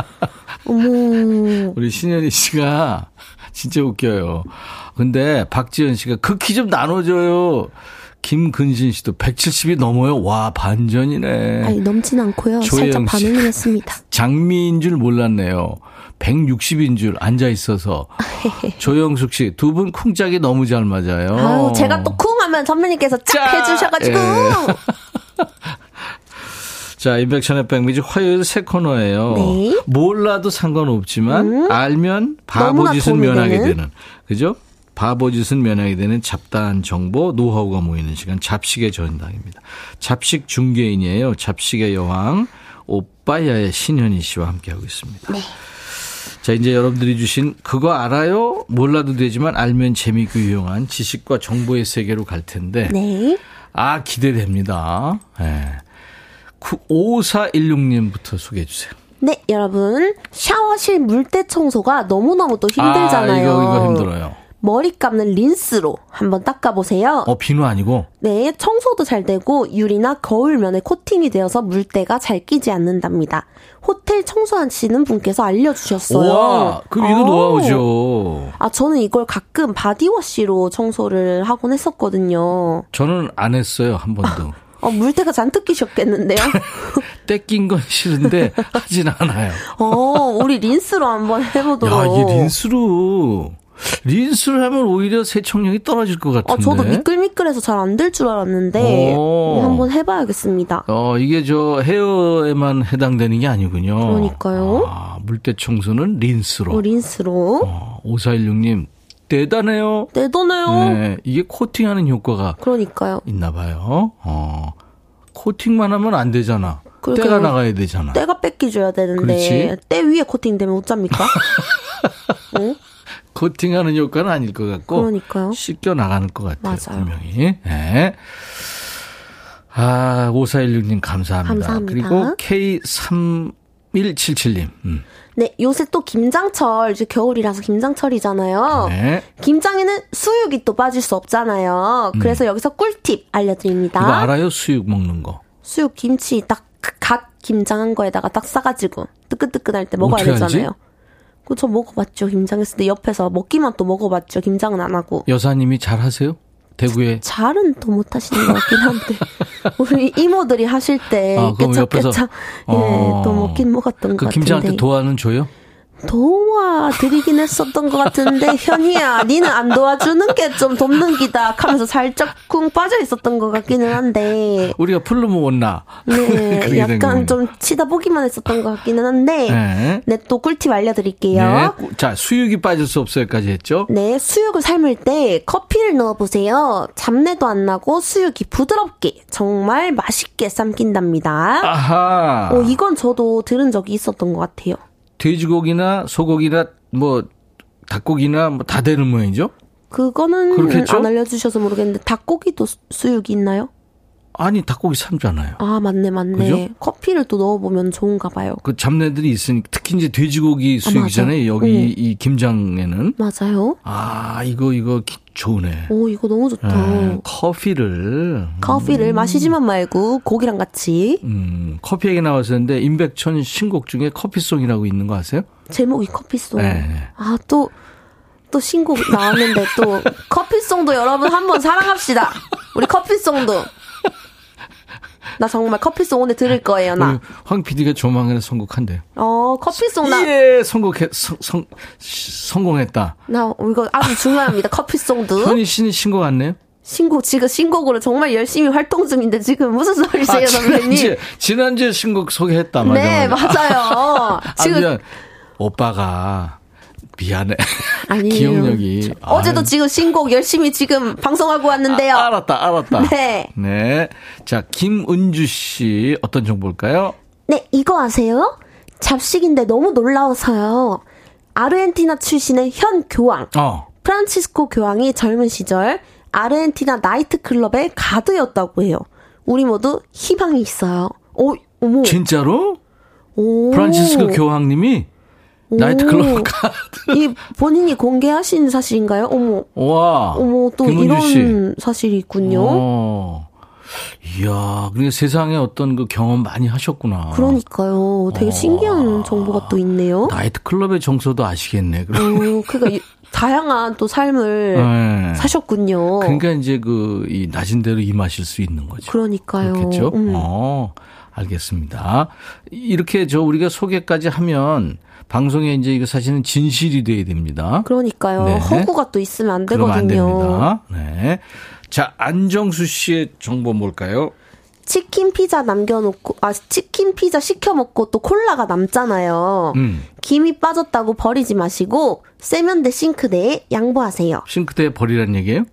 어머. 우리 신현희 씨가 진짜 웃겨요. 근데 박지현 씨가 그 키 좀 나눠줘요. 김근신 씨도 170이 넘어요. 와, 반전이네. 아니, 넘진 않고요. 살짝 반응을 했습니다. [laughs] 장미인 줄 몰랐네요. 160인 줄 앉아 있어서. [laughs] 조영숙 씨, 두 분 쿵짝이 너무 잘 맞아요. 아유, 제가 또 쿵 하면 선배님께서 짝 해주셔가지고. 예. [laughs] 자, 인백션의 백미지 화요일 새 코너예요. 네. 몰라도 상관없지만 음? 알면 바보짓은 면하게 되는. 그죠? 바보짓은 면하게 되는 잡다한 정보, 노하우가 모이는 시간 잡식의 전당입니다. 잡식 중개인이에요. 잡식의 여왕 오빠야의 신현희 씨와 함께하고 있습니다. 네. 자, 이제 여러분들이 주신 그거 알아요? 몰라도 되지만 알면 재미있고 유용한 지식과 정보의 세계로 갈 텐데. 네. 아, 기대됩니다. 네. 5416님부터 소개해 주세요. 네, 여러분. 샤워실 물때 청소가 너무너무 또 힘들잖아요. 아, 이거, 이거 힘들어요. 머리 감는 린스로 한번 닦아보세요. 어, 비누 아니고? 네, 청소도 잘 되고 유리나 거울면에 코팅이 되어서 물때가 잘 끼지 않는답니다. 호텔 청소하시는 분께서 알려주셨어요. 와, 그럼 이거 어. 노하우죠. 아, 저는 이걸 가끔 body wash로 청소를 하곤 했었거든요. 저는 안 했어요, 한 번도. [laughs] 어, 물때가 잔뜩 끼셨겠는데요? 떼낀 건 싫은데 하진 않아요. 어, 우리 린스로 한번 해보도록. 야, 이게 린스로. 린스를 하면 오히려 세척력이 떨어질 것 같은데. 아, 저도 미끌미끌해서 잘 안 될 줄 알았는데 오. 한번 해봐야겠습니다. 어 이게 저 헤어에만 해당되는 게 아니군요. 그러니까요. 아, 물때 청소는 린스로. 어, 린스로. 어, 5416님 대단해요. 대단해요. 네, 이게 코팅하는 효과가 그러니까요. 있나 봐요. 어. 코팅만 하면 안 되잖아. 때가 나가야 되잖아. 때가 뺏기줘야 되는데 그렇지? 때 위에 코팅되면 어쩝니까? [laughs] 응? 코팅하는 효과는 아닐 것 같고 그러니까요. 씻겨 나가는 것 같아요. 맞아요. 분명히. 네. 아, 5416님 감사합니다. 감사합니다. 그리고 K3177님. 음. 네, 요새 또 김장철, 이제 겨울이라서 김장철이잖아요. 네. 김장에는 수육이 또 빠질 수 없잖아요. 그래서 음. 여기서 꿀팁 알려드립니다. 이거 알아요? 수육 먹는 거. 수육 김치 딱갓 김장한 거에다가 딱 싸가지고 뜨끈뜨끈할 때 먹어야 되잖아요. 그저 먹어봤죠 김장했을 때 옆에서 먹기만 또 먹어봤죠 김장은 안 하고. 여사님이 잘 하세요? 대구에 잘은 또 못하시는 것 같긴 한데 [laughs] 우리 이모들이 하실 때 아, 깨짝깨짝 어. 예또 먹긴 먹었던 그 것 같은데. 김장한테 도와는 줘요? 도와드리긴 했었던 것 같은데 현이야 니는 안 도와주는 게 좀 돕는 기다 하면서 살짝 쿵 빠져 있었던 것 같기는 한데. 우리가 풀로 먹었나? 네 [laughs] 약간 좀 치다 보기만 했었던 것 같기는 한데 네. 네, 또 꿀팁 알려드릴게요. 네. 자 수육이 빠질 수 없어요까지 했죠? 네 수육을 삶을 때 커피를 넣어보세요. 잡내도 안 나고 수육이 부드럽게 정말 맛있게 삶긴답니다. 아하. 어, 이건 저도 들은 적이 있었던 것 같아요 돼지고기나 소고기나 뭐 닭고기나 뭐 다 되는 모양이죠? 그거는 그렇겠죠? 안 알려주셔서 모르겠는데 닭고기도 수육이 있나요? 아니 닭고기 삶잖아요. 아 맞네 맞네. 그죠? 커피를 또 넣어보면 좋은가 봐요. 그 잡내들이 있으니 특히 이제 돼지고기 아, 수육이잖아요. 아, 여기 응. 이 김장에는. 맞아요. 아 이거 이거 좋네. 오 이거 너무 좋다. 네, 커피를. 커피를 음. 마시지만 말고 고기랑 같이. 음 커피 얘기 나왔었는데 임백천 신곡 중에 커피송이라고 있는 거 아세요? 제목이 커피송. 네. 아또 또 신곡 나왔는데 또 [laughs] 커피송도 여러분 한번 사랑합시다. 우리 커피송도. 나 정말 커피송 오늘 들을 거예요, 나. 황 PD가 조만간에 선곡한대요. 어, 커피송 나. 예, 선곡해, 성, 성, 성공했다. 나, 이거 아주 중요합니다. 커피송도. 현희 씨는 신곡 안 내요? 신곡, 지금 신곡으로 정말 열심히 활동 중인데 지금 무슨 소리세요, 아, 선배님? 지난주에, 지난주에 신곡 소개했다, 맞아. 네, 맞아요. [laughs] 지금. 오빠가 미안해. [laughs] 아니에요. 기억력이. 어제도 아유. 지금 신곡 열심히 지금 방송하고 왔는데요. 아, 알았다, 알았다. [laughs] 네. 네. 자, 김은주 씨, 어떤 정보일까요? 네, 이거 아세요? 잡식인데 너무 놀라워서요. 아르헨티나 출신의 현 교황. 어. 프란치스코 교황이 젊은 시절 아르헨티나 나이트클럽의 가드였다고 해요. 우리 모두 희망이 있어요. 오, 어머. 진짜로? 오. 프란치스코 교황님이? 나이트클럽 카드. 이 본인이 공개하신 사실인가요? 어머. 와. 어머, 또 이런 씨. 사실이 있군요. 어. 이야, 그러니까 세상에 어떤 그 경험 많이 하셨구나. 그러니까요. 되게 어. 신기한 정보가 또 있네요. 나이트클럽의 정서도 아시겠네. 그럼. 어, 그러니까 다양한 또 삶을 네. 사셨군요. 그러니까 이제 그, 이 낮은 대로 임하실 수 있는 거죠. 그러니까요. 그렇겠죠? 음. 어, 알겠습니다. 이렇게 저 우리가 소개까지 하면 방송에 이제 이거 사실은 진실이 돼야 됩니다. 그러니까요. 네. 허구가 또 있으면 안 되거든요. 안 됩니다. 네. 자, 안정수 씨의 정보 뭘까요? 치킨 피자 남겨놓고 아 치킨 피자 시켜 먹고 또 콜라가 남잖아요. 음. 김이 빠졌다고 버리지 마시고 세면대 싱크대에 양보하세요. 싱크대에 버리란 얘기예요?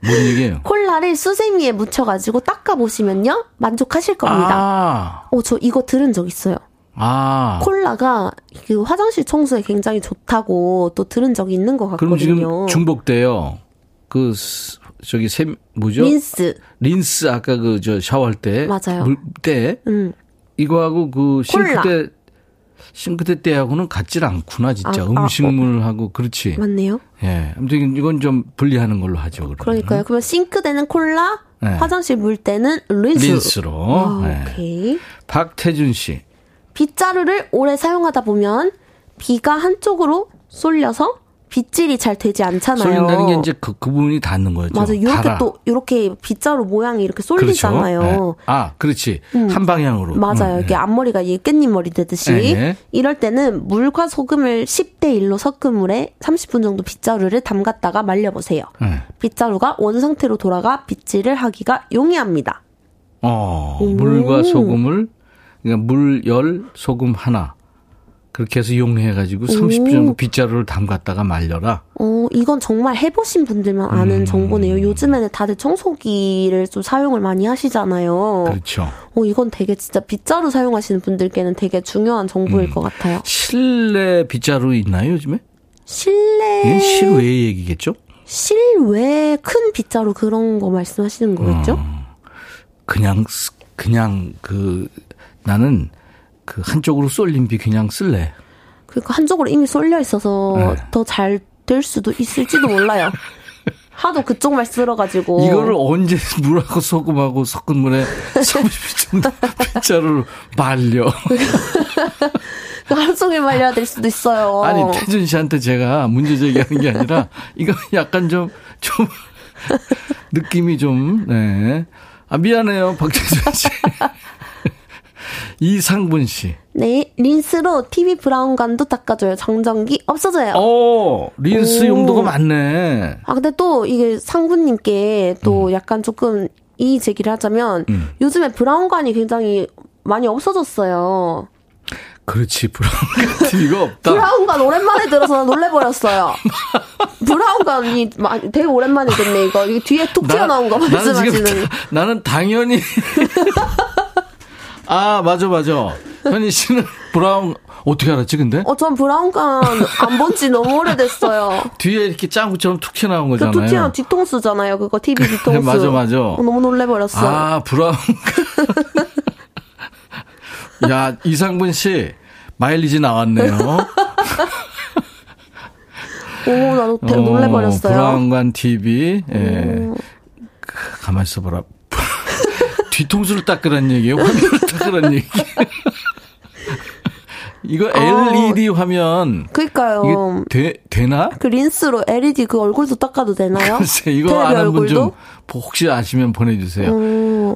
뭔 얘기예요? [laughs] 콜라를 수세미에 묻혀가지고 닦아 보시면요 만족하실 겁니다. 아. 어, 저 이거 들은 적 있어요. 아. 콜라가 그 화장실 청소에 굉장히 좋다고 또 들은 적이 있는 것 같거든요. 그럼 지금 중복돼요. 그 저기 세 뭐죠? 린스. 린스 아까 그 저 샤워할 때 맞아요. 물때 음. 이거하고 그 싱크대 싱크대 때하고는 같질 않구나 진짜 아, 음식물하고 아, 어. 그렇지. 맞네요. 예. 아무튼 이건 좀 분리하는 걸로 하죠. 그러면. 그러니까요. 그러면 싱크대는 콜라, 네. 화장실 물 때는 린스. 린스로. 아, 네. 오케이. 박태준 씨. 빗자루를 오래 사용하다 보면 비가 한쪽으로 쏠려서 빗질이 잘 되지 않잖아요. 쏠린다는 게 이제 그, 그 부분이 닿는 거죠. 맞아. 이렇게 달아. 또, 이렇게 빗자루 모양이 이렇게 쏠리잖아요. 그렇죠? 네. 아, 그렇지. 음. 한 방향으로. 맞아요. 음, 이게 네. 앞머리가 이 깻잎 머리 되듯이. 네. 이럴 때는 물과 소금을 10대 1로 섞은 물에 30분 정도 빗자루를 담갔다가 말려보세요. 네. 빗자루가 원 상태로 돌아가 빗질을 하기가 용이합니다. 어, 물과 소금을, 그러니까 물, 열, 소금 하나. 그렇게 해서 이용해가지고 30분 정도 빗자루를 담갔다가 말려라. 어, 이건 정말 해보신 분들만 아는 음. 정보네요. 요즘에는 다들 청소기를 좀 사용을 많이 하시잖아요. 그렇죠. 어, 이건 되게 진짜 빗자루 사용하시는 분들께는 되게 중요한 정보일 음. 것 같아요. 실내 빗자루 있나요, 요즘에? 실내. 실외 얘기겠죠? 실외 큰 빗자루 그런 거 말씀하시는 거겠죠? 어, 그냥, 그냥 그, 나는 그 한쪽으로 쏠린 비 그냥 쓸래. 그러니까 한쪽으로 이미 쏠려 있어서 네. 더잘 될 수도 있을지도 몰라요. [laughs] 하도 그쪽만 쓸어가지고. 이거를 언제 [laughs] 물하고 소금하고 섞은 물에 30분 정도 빗자루로 말려. 그 하루 종일 말려야 될 수도 있어요. 아니, 태준 씨한테 제가 문제 제기하는 게 아니라, 이거 약간 좀, 좀, [laughs] 느낌이 좀, 네. 아, 미안해요, 박태준 씨. 이상분 씨. 네, 린스로 TV 브라운관도 닦아줘요. 정전기 없어져요. 오, 린스 오. 용도가 많네. 아, 근데 또 이게 상분님께 또 음. 약간 조금 이 제기를 하자면 음. 요즘에 브라운관이 굉장히 많이 없어졌어요. 그렇지 브라운관 [laughs] TV가 없다. 브라운관 오랜만에 들어서 놀래버렸어요. [laughs] 브라운관이 되게 오랜만에 듣네 이거. 이게 뒤에 툭 튀어나온 거 말씀하시는. 나는, 나는 당연히 [laughs] 아, 맞아, 맞아. 현희 씨는 [laughs] 브라운, 어떻게 알았지, 근데? 어, 전 브라운관 안 본 지 너무 오래됐어요. [laughs] 뒤에 이렇게 짱구처럼 툭 튀어나온 거잖아요. 그 툭 튀어나온 뒤통수잖아요. 그거 TV [laughs] 뒤통수. 맞아, 맞아. 어, 너무 놀래버렸어. 아, 브라운관. 야, 이상분 씨, 마일리지 나왔네요. 오, 나도 되게 놀래버렸어요. 어, 브라운관 TV, 예. 가만 있어 보라. 뒤통수를 닦으란 얘기예요? 화면을 닦으란 얘기. [laughs] 이거 LED 어, 화면. 그니까요. 되, 되나? 그 린스로 LED 그 얼굴도 닦아도 되나요? 글쎄, 이거 아는 분 좀 혹시 아시면 보내주세요. 음.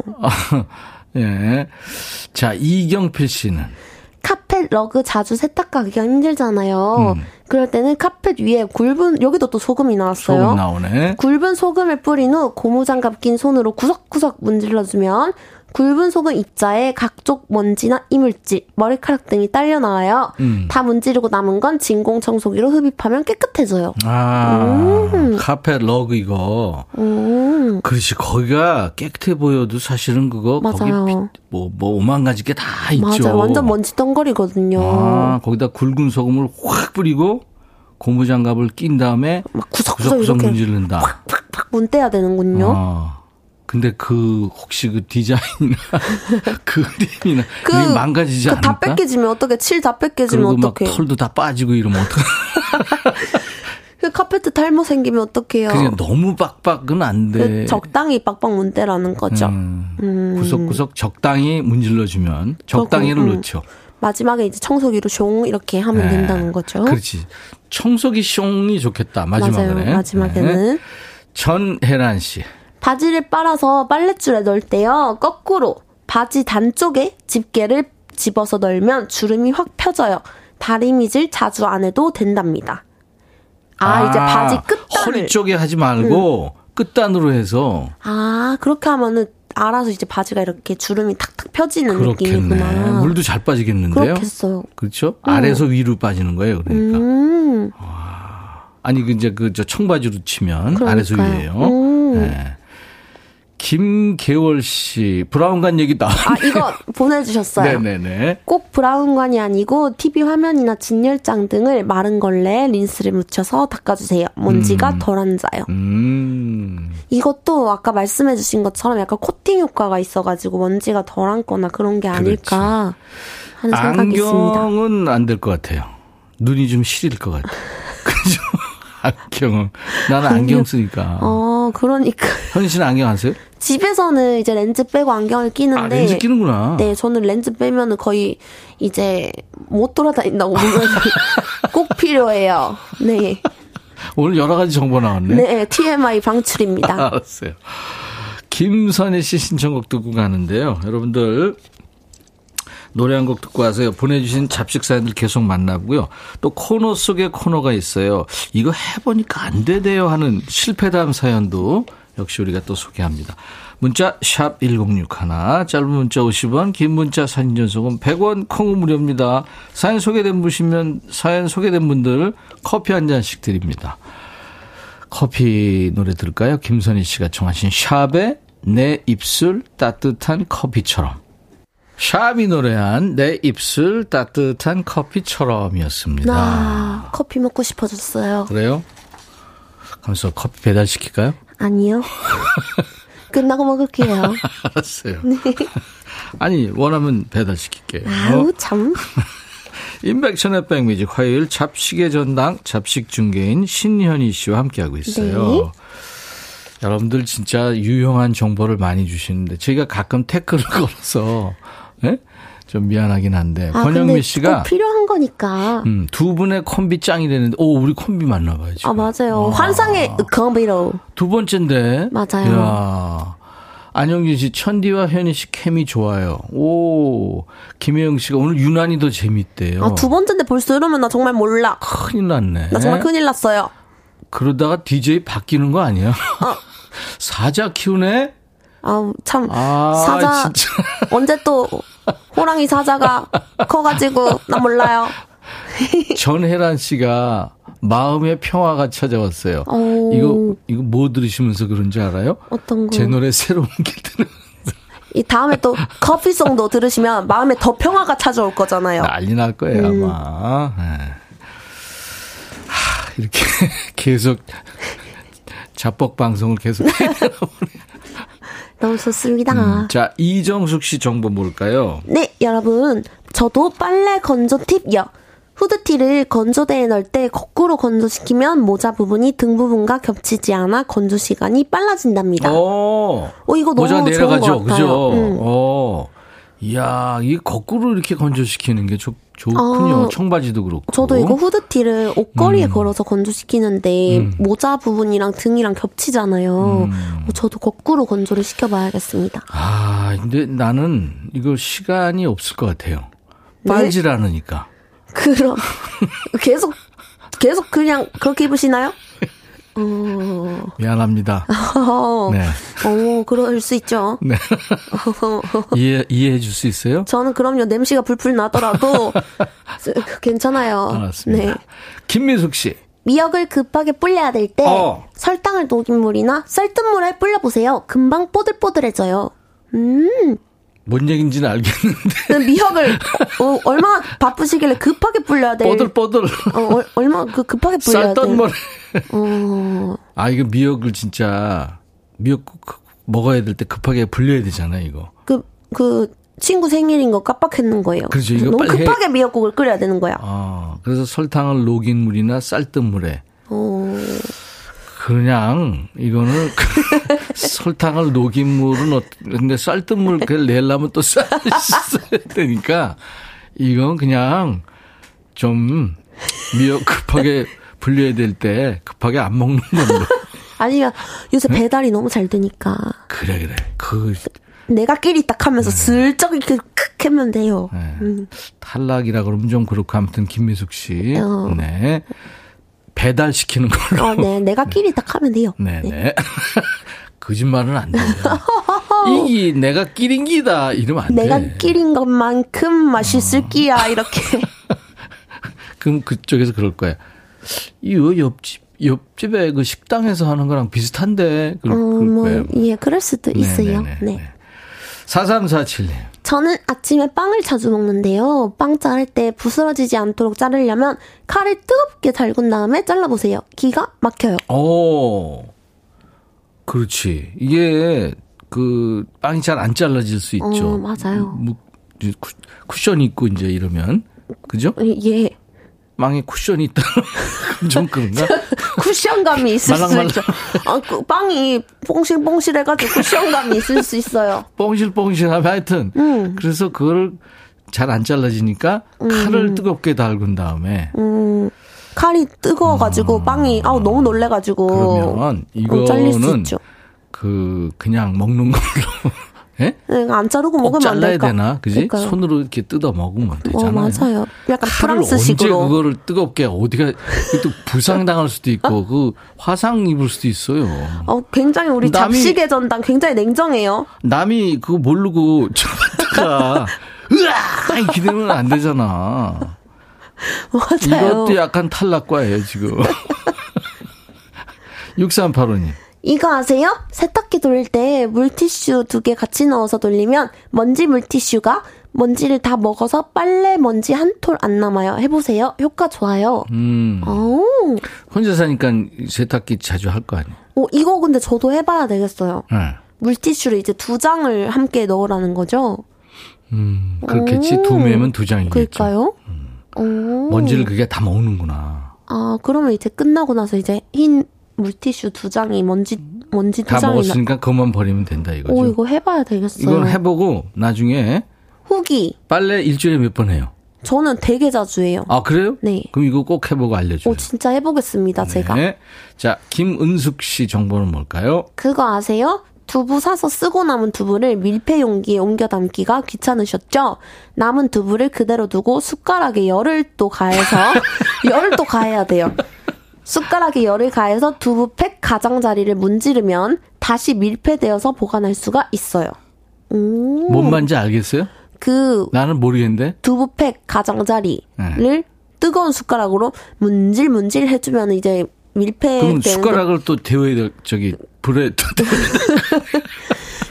[laughs] 예. 자, 이경필 씨는. 카펫 러그 자주 세탁하기가 힘들잖아요. 음. 그럴 때는 카펫 위에 굵은 여기도 또 소금이 나왔어요. 소금 나오네. 굵은 소금을 뿌린 후 고무장갑 낀 손으로 구석구석 문질러주면 굵은 소금 입자에 각종 먼지나 이물질, 머리카락 등이 딸려 나와요. 음. 다 문지르고 남은 건 진공 청소기로 흡입하면 깨끗해져요. 아, 음. 카펫 러그 이거. 음. 그렇지. 거기가 깨끗해 보여도 사실은 그거 맞아요. 거기 뭐, 뭐 오만 가지 게 다 있죠. 맞아요. 완전 먼지 덩거리거든요. 아, 거기다 굵은 소금을 확 뿌리고 고무장갑을 낀 다음에 막 구석구석, 구석구석 문지른다. 팍팍팍 문 떼야 되는군요. 아. 근데 그 혹시 그 디자인이나 [laughs] 그 그림이나 그, 망가지지 그 않을까? 다 뺏겨지면 어떻게 칠 다 뺏겨지면 어떻게? 털도 다 빠지고 이러면 어떡해? 그 카페트 탈모 생기면 어떡해요? 그냥 너무 빡빡은 안 돼. 그 적당히 빡빡 문대라는 거죠. 음, 음. 구석구석 적당히 문질러주면 적당히를 음. 넣죠. 마지막에 이제 청소기로 숑 이렇게 하면 네. 된다는 거죠. 그렇지. 청소기 숑이 좋겠다. 마지막에. 맞아요. 마지막에는. 네. 전혜란 씨. 바지를 빨아서 빨랫줄에 넣을 때요. 거꾸로 바지 단쪽에 집게를 집어서 넣으면 주름이 확 펴져요. 다리 미질 자주 안 해도 된답니다. 아, 아 이제 바지 끝단 허리 쪽에 하지 말고 음. 끝단으로 해서 아 그렇게 하면은 알아서 이제 바지가 이렇게 주름이 탁탁 펴지는 그렇겠네. 느낌이구나. 물도 잘 빠지겠는데요. 그렇겠어요. 그렇죠? 음. 아래에서 위로 빠지는 거예요, 그러니까. 음. 아니 그 이제 그 저 청바지로 치면 그러니까요. 아래에서 위에요. 음. 네. 김계월 씨, 브라운관 얘기다. 아, 이거 보내주셨어요. [laughs] 네네네. 꼭 브라운관이 아니고 TV 화면이나 진열장 등을 마른 걸레 린스를 묻혀서 닦아주세요. 먼지가 음. 덜 앉아요. 음. 이것도 아까 말씀해주신 것처럼 약간 코팅 효과가 있어가지고 먼지가 덜 앉거나 그런 게 아닐까 하는 생각이 있습니다. 안경은 안 될 것 같아요. 눈이 좀 시릴 것 같아요. [laughs] 그죠? 안경은. 나는 안경 쓰니까. 어, 그러니까. 현희 씨는 안경 안 써요? 집에서는 이제 렌즈 빼고 안경을 끼는데. 아, 렌즈 끼는구나. 네, 저는 렌즈 빼면은 거의 이제 못 돌아다닌다고 [laughs] 꼭 필요해요. 네. 오늘 여러 가지 정보 나왔네. 네, TMI 방출입니다. [laughs] 알았어요. 김선희 씨 신청곡 듣고 가는데요. 여러분들 노래 한 곡 듣고 와서 보내주신 잡식 사연들 계속 만나고요. 또 코너 속에 코너가 있어요. 이거 해보니까 안 되대요 하는 실패담 사연도 역시 우리가 또 소개합니다. 문자 샵 1061, 짧은 문자 50원, 긴 문자 사진 전송은 100원, 콩은 무료입니다. 사연 소개된 분이면 사연 소개된 분들 커피 한 잔씩 드립니다. 커피 노래 들을까요? 김선희 씨가 청하신 샵의 내 입술 따뜻한 커피처럼. 샵이 노래한 내 입술 따뜻한 커피처럼이었습니다. 아, 커피 먹고 싶어졌어요. 그래요? 그래서 커피 배달시킬까요? 아니요. [laughs] 끝나고 먹을게요. [laughs] 알았어요. 네. [laughs] 아니, 원하면 배달시킬게요. 아우, 참. 인백천의 백뮤직 화요일 잡식의 전당 잡식 중개인 신현희 씨와 함께하고 있어요. 네. 여러분들 진짜 유용한 정보를 많이 주시는데 저희가 가끔 태클을 걸어서 네? 좀 미안하긴 한데 아, 권영미 씨가 필요한 거니까. 음, 두 분의 콤비 짱이 되는데 오 우리 콤비 맞나 봐요. 지금. 아 맞아요. 와. 환상의 콤비로. 두 번째인데. 맞아요. 야. 안영준 씨, 천디와 현희 씨 케미 좋아요. 오, 김혜영 씨가 오늘 유난히 더 재밌대요. 아, 두 번째인데 벌써 이러면 나 정말 몰라. 큰일 났네. 나 정말 큰일 났어요. 그러다가 DJ 바뀌는 거 아니야? 어. [laughs] 사자 키우네? 아우 참 아, 사자 진짜. [laughs] 언제 또 호랑이 사자가 커가지고 나 몰라요. 전혜란 씨가 마음의 평화가 찾아왔어요. 오. 이거 이거 뭐 들으시면서 그런지 알아요? 어떤 거? 제 노래 새로운 길 들은. 이 다음에 또 커피송도 들으시면 마음에 더 평화가 찾아올 거잖아요. 난리 날 거예요 음. 아마. 네. 하, 이렇게 [laughs] 계속 자뻑 방송을 계속 해야 너무 좋습니다. 음, 자, 이정숙 씨 정보 뭘까요? 네, 여러분. 저도 빨래 건조 팁요. 후드티를 건조대에 넣을 때 거꾸로 건조시키면 모자 부분이 등 부분과 겹치지 않아 건조 시간이 빨라진답니다. 오, 어, 이거 너무 모자 내려가죠, 좋은 것 같아요. 그죠? 음. 어. 이야, 이 거꾸로 이렇게 건조시키는 게 좋, 좋군요. 아, 청바지도 그렇고. 저도 이거 후드티를 옷걸이에 음. 걸어서 건조시키는데 음. 모자 부분이랑 등이랑 겹치잖아요. 음. 어, 저도 거꾸로 건조를 시켜봐야겠습니다. 아, 근데 나는 이거 시간이 없을 것 같아요. 네? 빨질 네? 않으니까. 그럼 [laughs] 계속 계속 그냥 그렇게 입으시나요? [laughs] 어... 미안합니다. 네. 어, 그럴 수 있죠. 네. [laughs] 이해, 이해해 줄 수 있어요? 저는 그럼요. 냄새가 불풀 나더라도 [laughs] 괜찮아요. 알았습니다. 네. 김미숙 씨. 미역을 급하게 불려야 될때 어. 설탕을 녹인 물이나 쌀뜨물에 불려보세요. 금방 뽀들뽀들해져요. 음. 뭔 얘기인지는 알겠는데. 미역을 어, 얼마나 바쁘시길래 급하게 불려야 돼. 뽀들뽀들. 어, 얼마 그 급하게 [laughs] 불려야 돼. 쌀떡 머리. 어. 아 이거 미역을 진짜 미역국 먹어야 될 때 급하게 불려야 되잖아 이거. 그그 그 친구 생일인 거 깜빡했는 거예요. 그렇죠. 이거 너무 급하게 해. 미역국을 끓여야 되는 거야. 아 그래서 설탕을 녹인 물이나 쌀뜨물에. 어. 그냥 이거는 [laughs] 설탕을 녹인 물은 어, 근데 쌀뜨물 그걸 내려면 또 쌀 써야 되니까 이건 그냥 좀 미역 급하게 불려야 될 때 급하게 안 먹는 걸로. 아니면 요새 네? 배달이 너무 잘 되니까. 그래 그래. 그 내가 끼리 딱 하면서 네. 슬쩍 이렇게 크 하면 돼요. 네. 음. 탈락이라 그러면 좀 그렇고 아무튼 김미숙 씨. 어. 네. 배달시키는 걸로. 아, 네. 내가 끼리 딱 하면 돼요. 네네. 네. [laughs] 거짓말은 안 돼요. [laughs] 이 내가 끼린 기다 이러면 안 내가 돼. 내가 끼린 것만큼 맛있을 어. 끼야 이렇게. [laughs] 그럼 그쪽에서 그럴 거야. 이 옆집 옆집에 그 식당에서 하는 거랑 비슷한데 그럴, 어, 뭐, 거예요. 예, 그럴 수도 네네네. 있어요. 네. 4347님. 저는 아침에 빵을 자주 먹는데요. 빵 자를 때 부스러지지 않도록 자르려면 칼을 뜨겁게 달군 다음에 잘라보세요. 기가 막혀요. 오. 그렇지. 이게 그 빵이 잘 안 잘라질 수 있죠. 어, 맞아요. 무, 쿠션이 있고 이제 이러면 그죠? 예. 빵에 쿠션이 있다. [laughs] 좀 그런가? 쿠션감이 있을 말랑말랑. 수 있죠. 아, 그 빵이 뽕실뽕실해가지고 쿠션감이 있을 수 있어요. [laughs] 뽕실뽕실하면 하여튼. 음. 그래서 그걸 잘 안 잘라지니까 음. 칼을 뜨겁게 달군 다음에. 음. 칼이 뜨거워가지고 음. 빵이 아우 너무 놀래가지고. 그러면 이거는 그 그냥 먹는 걸로. [laughs] 예? 네, 안 자르고 먹으면 안 될까? 되나? 그지? 그러니까요. 손으로 이렇게 뜯어 먹으면 어, 되잖아요. 어, 맞아요. 약간 프랑스식으로. 언제 그거를 뜨겁게 어디가 또 부상 당할 수도 있고 [laughs] 그 화상 입을 수도 있어요. 어, 굉장히 우리 남이, 잡식의 전당 굉장히 냉정해요. 남이 그거 모르고 저다가 으아 이렇게 되면 안 되잖아. [laughs] 맞아요. 이것도 약간 탈락과예요 지금. [laughs] 6385님. 이거 아세요? 세탁기 돌릴 때 물티슈 두 개 같이 넣어서 돌리면 먼지 물티슈가 먼지를 다 먹어서 빨래 먼지 한 톨 안 남아요. 해보세요. 효과 좋아요. 음. 오. 혼자 사니까 세탁기 자주 할 거 아니에요? 어, 이거 근데 저도 해봐야 되겠어요. 네. 물티슈를 이제 두 장을 함께 넣으라는 거죠. 음, 그렇겠지. 오. 두 매면 두 장이겠죠. 그럴까요? 음. 먼지를 그게 다 먹는구나. 아, 그러면 이제 끝나고 나서 이제 흰 물티슈 두 장이 먼지 먼지 두다 장이 먹었으니까 나... 그것만 버리면 된다 이거죠. 오 이거 해봐야 되겠어요. 이걸 해보고 나중에 후기 빨래 일주일에 몇 번 해요? 저는 되게 자주 해요. 아 그래요? 네. 그럼 이거 꼭 해보고 알려줘요. 오 진짜 해보겠습니다 네. 제가. 자 김은숙 씨 정보는 뭘까요? 그거 아세요? 두부 사서 쓰고 남은 두부를 밀폐 용기에 옮겨 담기가 귀찮으셨죠? 남은 두부를 그대로 두고 숟가락에 열을 또 가해서 [laughs] 열을 또 가해야 돼요. 숟가락에 열을 가해서 두부팩 가장자리를 문지르면 다시 밀폐되어서 보관할 수가 있어요. 오. 뭔 말인지 알겠어요? 그 나는 모르겠는데 두부팩 가장자리를 네. 뜨거운 숟가락으로 문질문질 해주면 이제 밀폐. 그럼 숟가락을 또 데워야 돼 저기 불에 [laughs] 또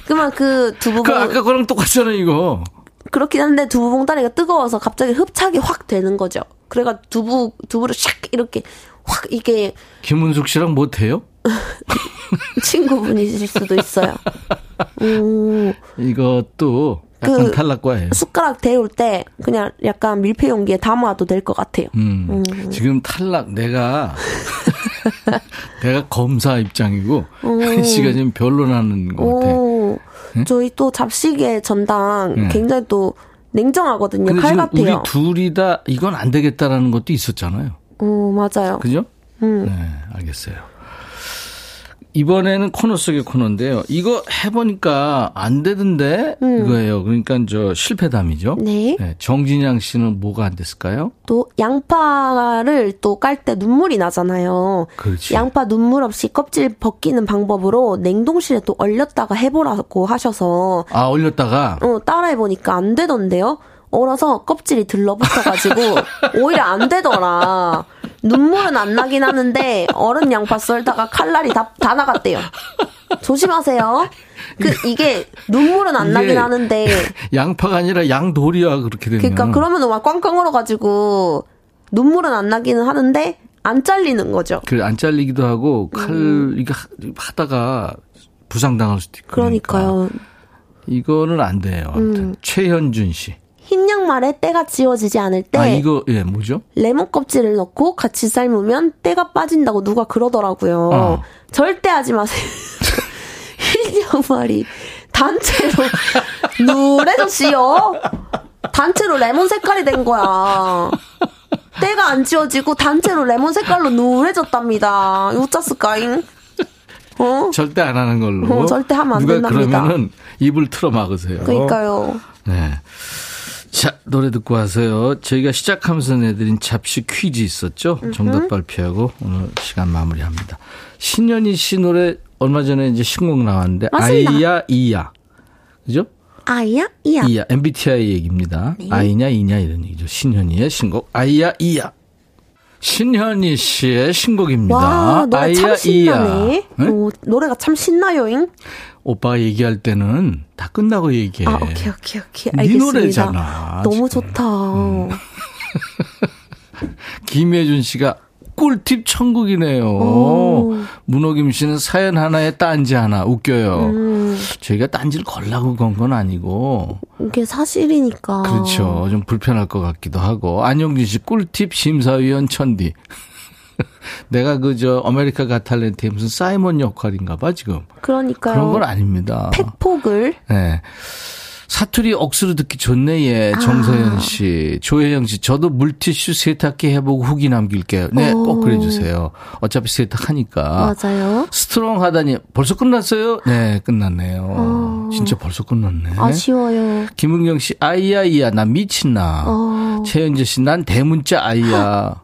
그러면 그 두부. 그 아까 거랑 똑같잖아 이거. 그렇긴 한데 두부 봉 다리가 뜨거워서 갑자기 흡착이 확 되는 거죠. 그래가 두부 두부를 샥 이렇게 확 이게 김은숙 씨랑 못해요? [laughs] 친구분이실 수도 있어요. 음. 이것도 약간 그 탈락과예요. 숟가락 데울 때 그냥 약간 밀폐 용기에 담아도 될 것 같아요. 음. 음. 지금 탈락 내가 [laughs] 내가 검사 입장이고 한 씨가 지금 변론하는 것 같아. 네? 저희 또 잡식의 전당 네. 굉장히 또 냉정하거든요. 칼 같아요. 우리 둘이 다 이건 안 되겠다라는 것도 있었잖아요. 어, 맞아요. 그죠? 음. 네, 알겠어요. 이번에는 코너 속의 코너인데요. 이거 해보니까 안 되던데 음. 이거예요. 그러니까 저 실패담이죠. 네. 네. 정진양 씨는 뭐가 안 됐을까요? 또 양파를 또 깔 때 눈물이 나잖아요. 그렇지. 양파 눈물 없이 껍질 벗기는 방법으로 냉동실에 또 얼렸다가 해보라고 하셔서 아 얼렸다가 어 따라해 보니까 안 되던데요. 얼어서 껍질이 들러붙어가지고 [laughs] 오히려 안 되더라. 눈물은 안 나긴 하는데 얼은 양파 썰다가 칼날이 다, 다 나갔대요. 조심하세요. 그 이게 눈물은 안 나긴 하는데 [laughs] 양파가 아니라 양돌이야 그렇게 되면. 그러니까 그러면 막 꽝꽝 얼어가지고 눈물은 안 나기는 하는데 안 잘리는 거죠. 그안 잘리기도 하고 칼 음. 이게 하다가 부상당할 수도 있고. 그러니까요. 그러니까. 이거는 안 돼요. 음. 최현준 씨. 흰 양말에 때가 지워지지 않을 때. 아, 이거, 예, 뭐죠? 레몬 껍질을 넣고 같이 삶으면 때가 빠진다고 누가 그러더라고요. 어. 절대 하지 마세요. [laughs] 흰 양말이 단체로 [laughs] 누래졌지요? 단체로 레몬 색깔이 된 거야. 때가 안 지워지고 단체로 레몬 색깔로 누래졌답니다. 어쩌스까잉? 어? 절대 안 하는 걸로. 어, 절대 하면 안 누가 된답니다. 그러면은 입을 틀어 막으세요. 그러니까요. 네. 자, 노래 듣고 와서요. 저희가 시작하면서 내드린 잡식 퀴즈 있었죠? 정답 발표하고 오늘 시간 마무리합니다. 신현희 씨 노래 얼마 전에 이제 신곡 나왔는데 맞습니다. 아이야 이야. 그죠? 아이야 이야. 이야. MBTI 얘기입니다. 네. 아이냐 이냐 이런 얘기죠. 신현희의 신곡 아이야 이야. 신현희 씨의 신곡입니다. 와, 노래 아이야, 참 신나네. 네? 오, 노래가 참 신나요잉. 오빠가 얘기할 때는 다 끝나고 얘기해. 아, 오케이, 오케이, 오케이. 네 알겠습니다. 네 노래잖아. 너무 지금. 좋다. 음. [laughs] 김혜준 씨가 꿀팁 천국이네요. 오. 문호김 씨는 사연 하나에 딴지 하나 웃겨요. 음. 저희가 딴지를 걸라고 건 건 아니고. 이게 사실이니까. 그렇죠. 좀 불편할 것 같기도 하고. 안영진 씨 꿀팁 심사위원 천디. 내가 그 저 America Got Talent의 무슨 사이먼 역할인가 봐 지금. 그러니까요. 그런 건 아닙니다. 팩폭을. 네. 사투리 억수로 듣기 좋네, 예. 아. 정서연 씨. 조혜영 씨. 저도 물티슈 세탁기 해보고 후기 남길게요. 네, 오. 꼭 그래주세요. 어차피 세탁하니까. 맞아요. strong 하다니. 벌써 끝났어요? 네, 끝났네요. 오. 진짜 벌써 끝났네. 아쉬워요. 김은경 씨. I야, E야. 나 미친나. 오. 최현재 씨. 난 대문자 I야.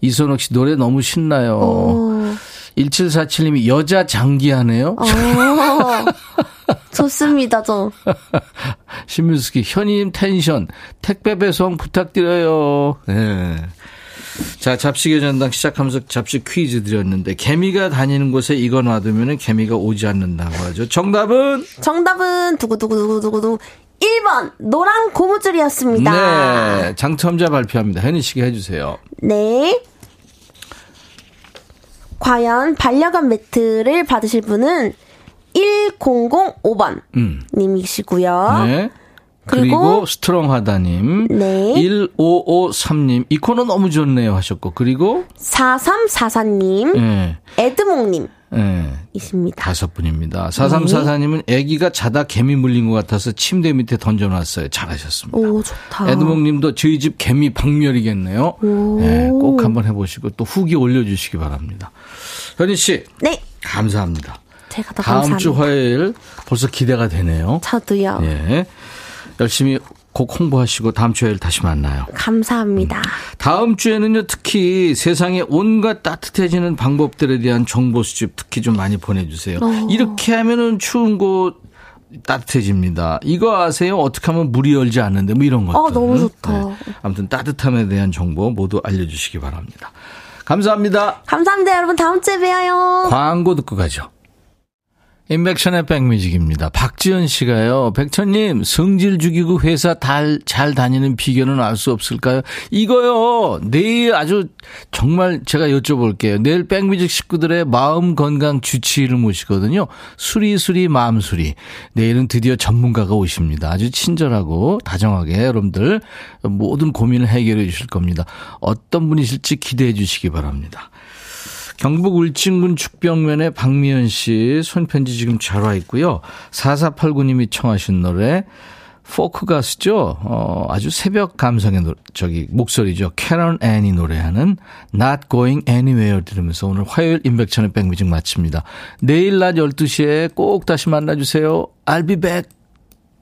이선옥 씨. 노래 너무 신나요. 1747님이 여자 장기하네요. [laughs] 좋습니다, 저. [laughs] 신민수기, 현임 텐션, 택배 배송 부탁드려요. 네. 자, 잡식의 전당 시작하면서 잡식 퀴즈 드렸는데, 개미가 다니는 곳에 이거 놔두면 개미가 오지 않는다고 하죠. 정답은? 정답은, 두구두구두구두구. 1번, 노란 고무줄이었습니다. 네. 당첨자 발표합니다. 현희 씨가 해 주세요. 네. 과연 반려견 매트를 받으실 분은 1005번 음. 님이시고요. 네. 그리고, 그리고 스트롱하다님. 네. 1553님. 이 코너 너무 좋네요 하셨고. 그리고 4344님. 네. 에드몽님. 네. 있습니다. 다섯 분입니다. 4344님은 아기가 자다 개미 물린 것 같아서 침대 밑에 던져놨어요. 잘하셨습니다. 오, 좋다. 에드몽 님도 저희 집 개미 박멸이겠네요. 네, 꼭 한번 해보시고 또 후기 올려주시기 바랍니다. 현희 씨. 네. 감사합니다. 제가 더 다음 감사합니다. 주 화요일 벌써 기대가 되네요. 저도요. 예. 열심히 곡 홍보하시고 다음 주에 다시 만나요. 감사합니다. 음. 다음 주에는요, 특히 세상의 온갖 따뜻해지는 방법들에 대한 정보 수집 특히 좀 많이 보내주세요. 오. 어. 이렇게 하면은 추운 곳 따뜻해집니다. 이거 아세요? 어떻게 하면 물이 열지 않는데 뭐 이런 것들. 어, 너무 좋다. 네. 아무튼 따뜻함에 대한 정보 모두 알려주시기 바랍니다. 감사합니다. 감사합니다. 여러분 다음 주에 봬요. 광고 듣고 가죠. 인백션의 백뮤직입니다. 박지연 씨가요. 백천님 성질 죽이고 회사 달, 잘 다니는 비결은 알 수 없을까요? 이거요. 내일 아주 정말 제가 여쭤볼게요. 내일 백뮤직 식구들의 마음 건강 주치의를 모시거든요. 수리수리 마음수리. 내일은 드디어 전문가가 오십니다. 아주 친절하고 다정하게 여러분들 모든 고민을 해결해 주실 겁니다. 어떤 분이실지 기대해 주시기 바랍니다. 경북 울진군 죽변면의 박미연 씨 손편지 지금 잘 와 있고요. 4489님이 청하신 노래 포크 가수죠. 어, 아주 새벽 감성의 노, 저기 목소리죠. 캐런 앤이 노래하는 Not Going Anywhere 들으면서 오늘 화요일 임백천의 백뮤직 마칩니다. 내일 낮 12시에 꼭 다시 만나주세요. I'll be back.